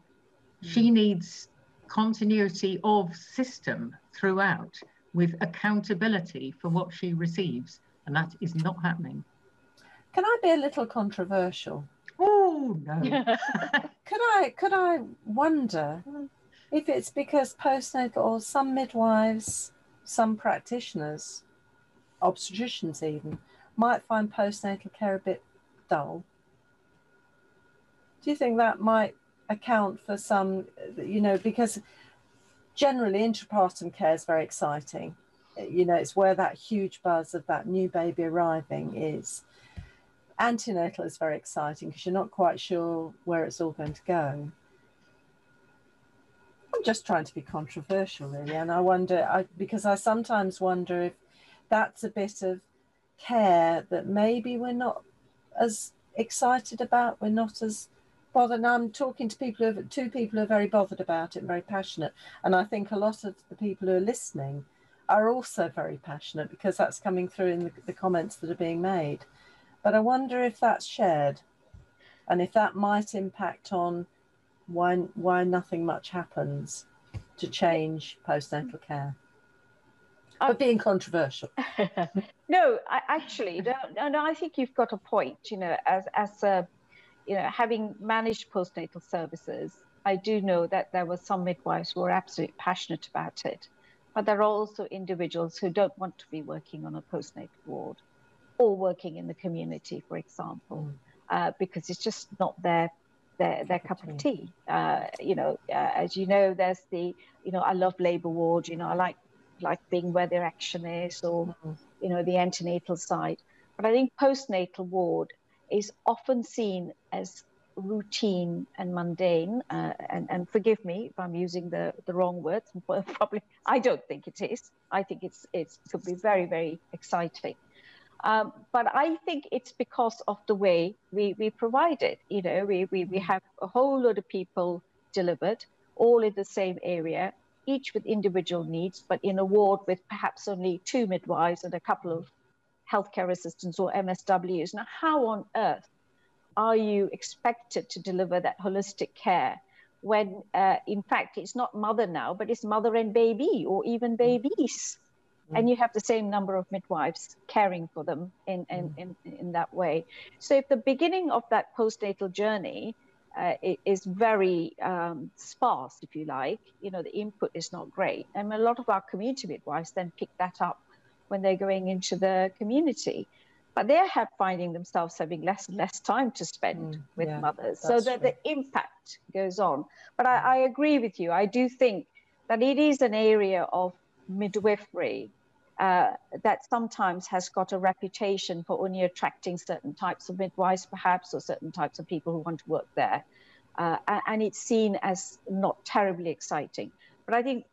S3: Mm. She needs continuity of system throughout with accountability for what she receives and that is not happening.
S2: Can I be a little controversial?
S3: Oh no.
S2: could I could I wonder if it's because postnatal or some midwives, some practitioners, obstetricians even, might find postnatal care a bit dull? Do you think that might account for some, you know, because generally intrapartum care is very exciting you know, it's where that huge buzz of that new baby arriving is. Antenatal is very exciting because you're not quite sure where it's all going to go. I'm just trying to be controversial, really, and I wonder, I, because I sometimes wonder if that's a bit of care that maybe we're not as excited about, we're not as bothered. I'm talking to people who, two people who are very bothered about it, and very passionate, and I think a lot of the people who are listening are also very passionate because that's coming through in the, the comments that are being made. But I wonder if that's shared and if that might impact on why, why nothing much happens to change postnatal care. But being controversial.
S5: no, I, actually, no, no, I think you've got a point. You know, as as a, you know, having managed postnatal services, I do know that there were some midwives who were absolutely passionate about it. But there are also individuals who don't want to be working on a postnatal ward or working in the community, for example, mm. uh, because it's just not their their, their cup of tea. Uh, you know, uh, as you know, there's the you know I love labour ward. You know, I like like being where their action is, or mm. you know the antenatal side. But I think postnatal ward is often seen as routine and mundane. Uh, and, and forgive me if I'm using the, the wrong words. Probably, I don't think it is. I think it's, it's it could be very, very exciting. Um, but I think it's because of the way we, we provide it. You know, we, we, we have a whole lot of people delivered, all in the same area, each with individual needs, but in a ward with perhaps only two midwives and a couple of healthcare assistants or MSWs. Now, how on earth are you expected to deliver that holistic care when uh, in fact it's not mother now but it's mother and baby or even mm. babies mm. and you have the same number of midwives caring for them in, in, mm. in, in that way so if the beginning of that postnatal journey uh, is very um, sparse if you like you know the input is not great and a lot of our community midwives then pick that up when they're going into the community but they're finding themselves having less and less time to spend mm, with yeah, mothers. so that true. the impact goes on. But I, I, agree with you. I do think that it is an area of midwifery uh, that sometimes has got a reputation for only attracting certain types of midwives perhaps or certain types of people who want to work there. Uh, and it's seen as not terribly exciting. But i think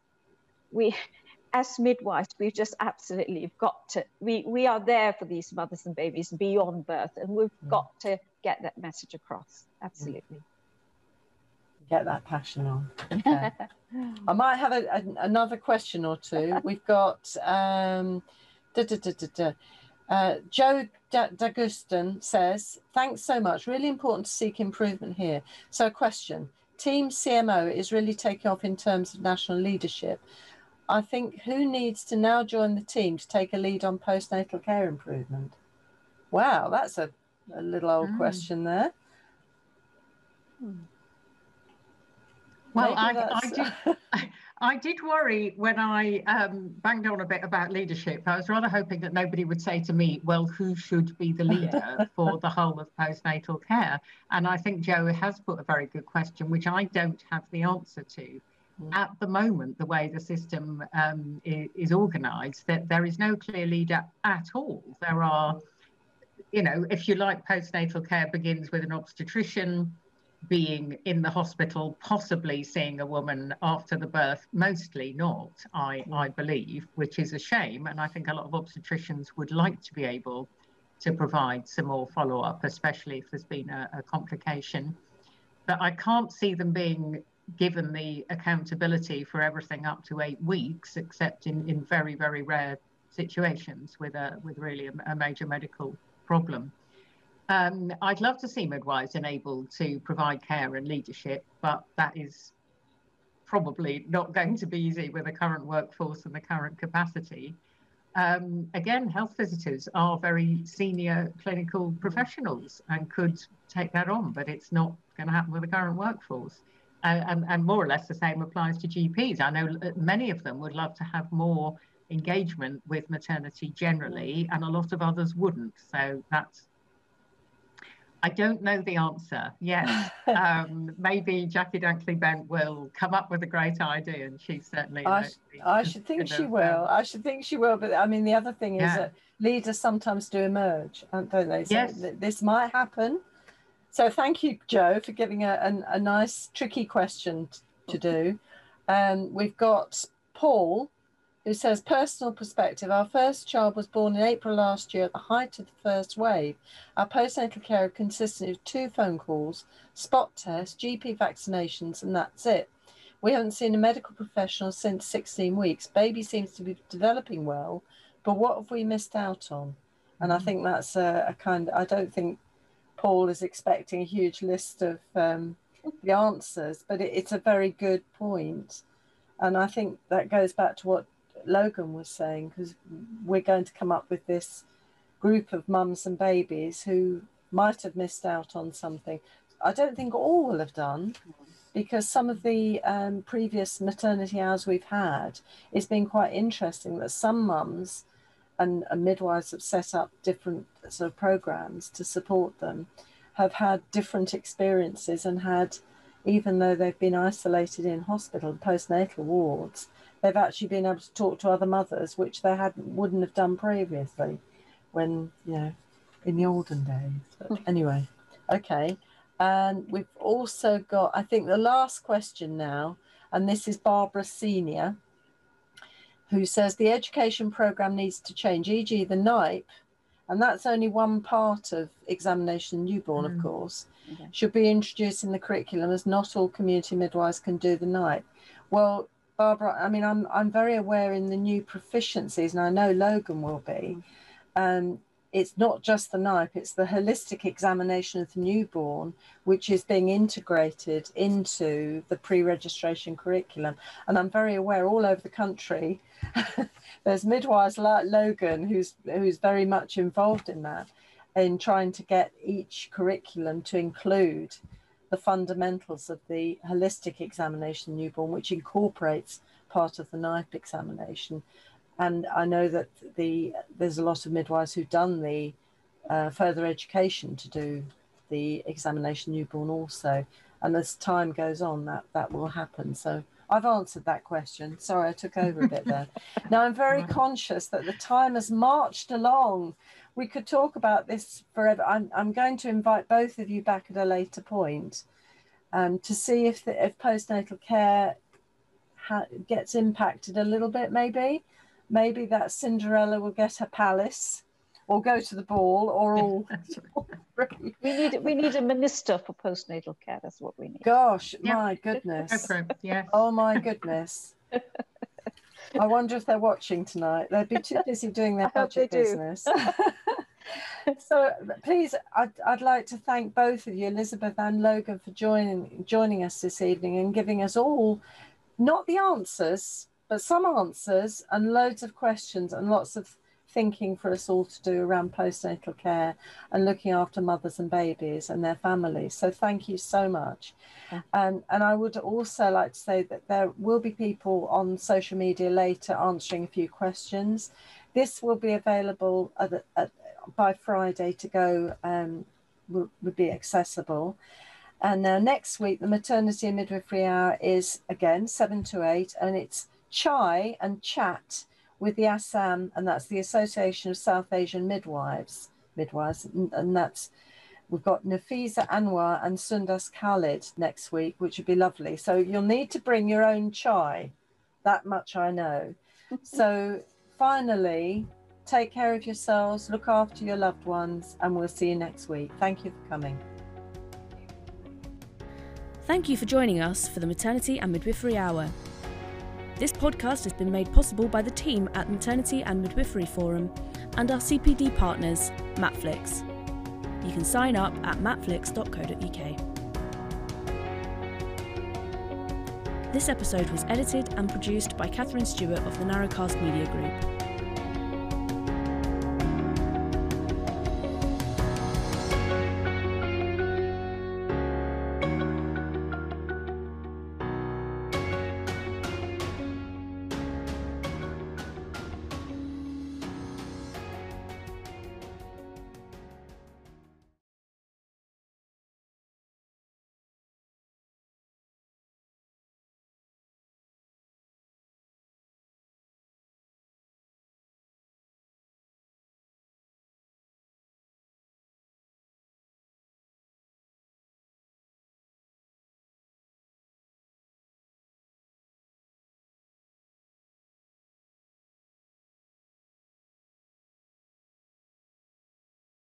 S5: we as midwives, we've just absolutely got to, we, we are there for these mothers and babies beyond birth, and we've mm. got to get that message across. Absolutely.
S2: Get that passion on. Okay. I might have a, a, another question or two. We've got, um, da, da, da, Uh, Joe Dagustin says, thanks so much. Really important to seek improvement here. So, question Team CMO is really taking off in terms of national leadership. I think who needs to now join the team to take a lead on postnatal care improvement? Wow, that's a, a little old mm. question there.
S3: Well, I, I, did, I did worry when I um, banged on a bit about leadership. I was rather hoping that nobody would say to me, well, who should be the leader for the whole of postnatal care? And I think Joe has put a very good question, which I don't have the answer to. Mm. At the moment, the way the system um, is, is organised, that there is no clear leader at all. There are, you know, if you like, postnatal care begins with an obstetrician, being in the hospital, possibly seeing a woman after the birth, mostly not, I, I believe, which is a shame. And I think a lot of obstetricians would like to be able to provide some more follow up, especially if there's been a, a complication. But I can't see them being given the accountability for everything up to eight weeks, except in, in very, very rare situations with a with really a, a major medical problem. Um, I'd love to see midwives enabled to provide care and leadership, but that is probably not going to be easy with the current workforce and the current capacity. Um, again, health visitors are very senior clinical professionals and could take that on, but it's not going to happen with the current workforce. Uh, and, and, more or less the same applies to GPs. I know many of them would love to have more engagement with maternity generally, and a lot of others wouldn't. So that's I don't know the answer yet. um, maybe Jackie Dunkley Bent will come up with a great idea, and she certainly.
S2: I, sh- I should think she will. I should think she will. But I mean, the other thing is yeah. that leaders sometimes do emerge, don't they? So yes. Th- this might happen. So thank you, Joe, for giving a, a, a nice, tricky question to do. Um, we've got Paul who says, personal perspective, our first child was born in April last year at the height of the first wave. Our postnatal care consisted of two phone calls, spot tests, GP vaccinations, and that's it. We haven't seen a medical professional since 16 weeks. Baby seems to be developing well, but what have we missed out on? And I mm. think that's a, a kind I don't think Paul is expecting a huge list of um, the answers, but it, it's a very good point. And I think that goes back to what Logan was saying, because we're going to come up with this group of mums and babies who might have missed out on something. I don't think all will have done, because some of the um, previous maternity hours we've had, it's been quite interesting that some mums and, and midwives have set up different sort of programs to support them, have had different experiences and had, even though they've been isolated in hospital, postnatal wards, they've actually been able to talk to other mothers, which they hadn't wouldn't have done previously, when you know, in the olden days. But hmm. anyway, okay. And we've also got, I think, the last question now, and this is Barbara Senior, who says the education program needs to change, e.g., the NIPE, and that's only one part of examination newborn, mm. of course, okay. should be introduced in the curriculum as not all community midwives can do the NIPE. Well, Barbara, I mean, I'm I'm very aware in the new proficiencies, and I know Logan will be. Um, it's not just the NIPE, it's the holistic examination of the newborn, which is being integrated into the pre registration curriculum. And I'm very aware all over the country, there's midwives like Logan who's, who's very much involved in that, in trying to get each curriculum to include the fundamentals of the holistic examination newborn, which incorporates part of the NIPE examination. And I know that the there's a lot of midwives who've done the uh, further education to do the examination newborn also. And as time goes on, that that will happen. So I've answered that question. Sorry, I took over a bit there. now I'm very conscious that the time has marched along we could talk about this forever. I'm, I'm going to invite both of you back at a later point um, to see if, the, if postnatal care gets impacted a little bit, maybe. Maybe that Cinderella will get her palace or go to the ball or all.
S5: we need we need a minister for postnatal care. That's what we need.
S2: Gosh, my goodness.
S3: Yeah.
S2: Oh my goodness. I wonder if they're watching tonight. They'd be too busy doing their budget business. so please, I'd, I'd like to thank both of you, Elizabeth and Logan, for joining joining us this evening and giving us all not the answers, but some answers and loads of questions and lots of thinking for us all to do around postnatal care and looking after mothers and babies and their families. So thank you so much. Yeah. Um, and I would also like to say that there will be people on social media later answering a few questions. This will be available at, at, by Friday to go, um, would be accessible. And now next week, the maternity and midwifery hour is again seven to eight, and it's chai and chat with the ASAM, and that's the Association of South Asian Midwives, midwives, and that's we've got Nafisa Anwar and Sundas Khalid next week, which would be lovely. So you'll need to bring your own chai, that much I know. so finally, take care of yourselves, look after your loved ones, and we'll see you next week. Thank you for coming.
S1: Thank you for joining us for the Maternity and Midwifery Hour. This podcast has been made possible by the team at Maternity and Midwifery Forum and our CPD partners, Matflix. You can sign up at matflix.co.uk. This episode was edited and produced by Catherine Stewart of the Narrowcast Media Group.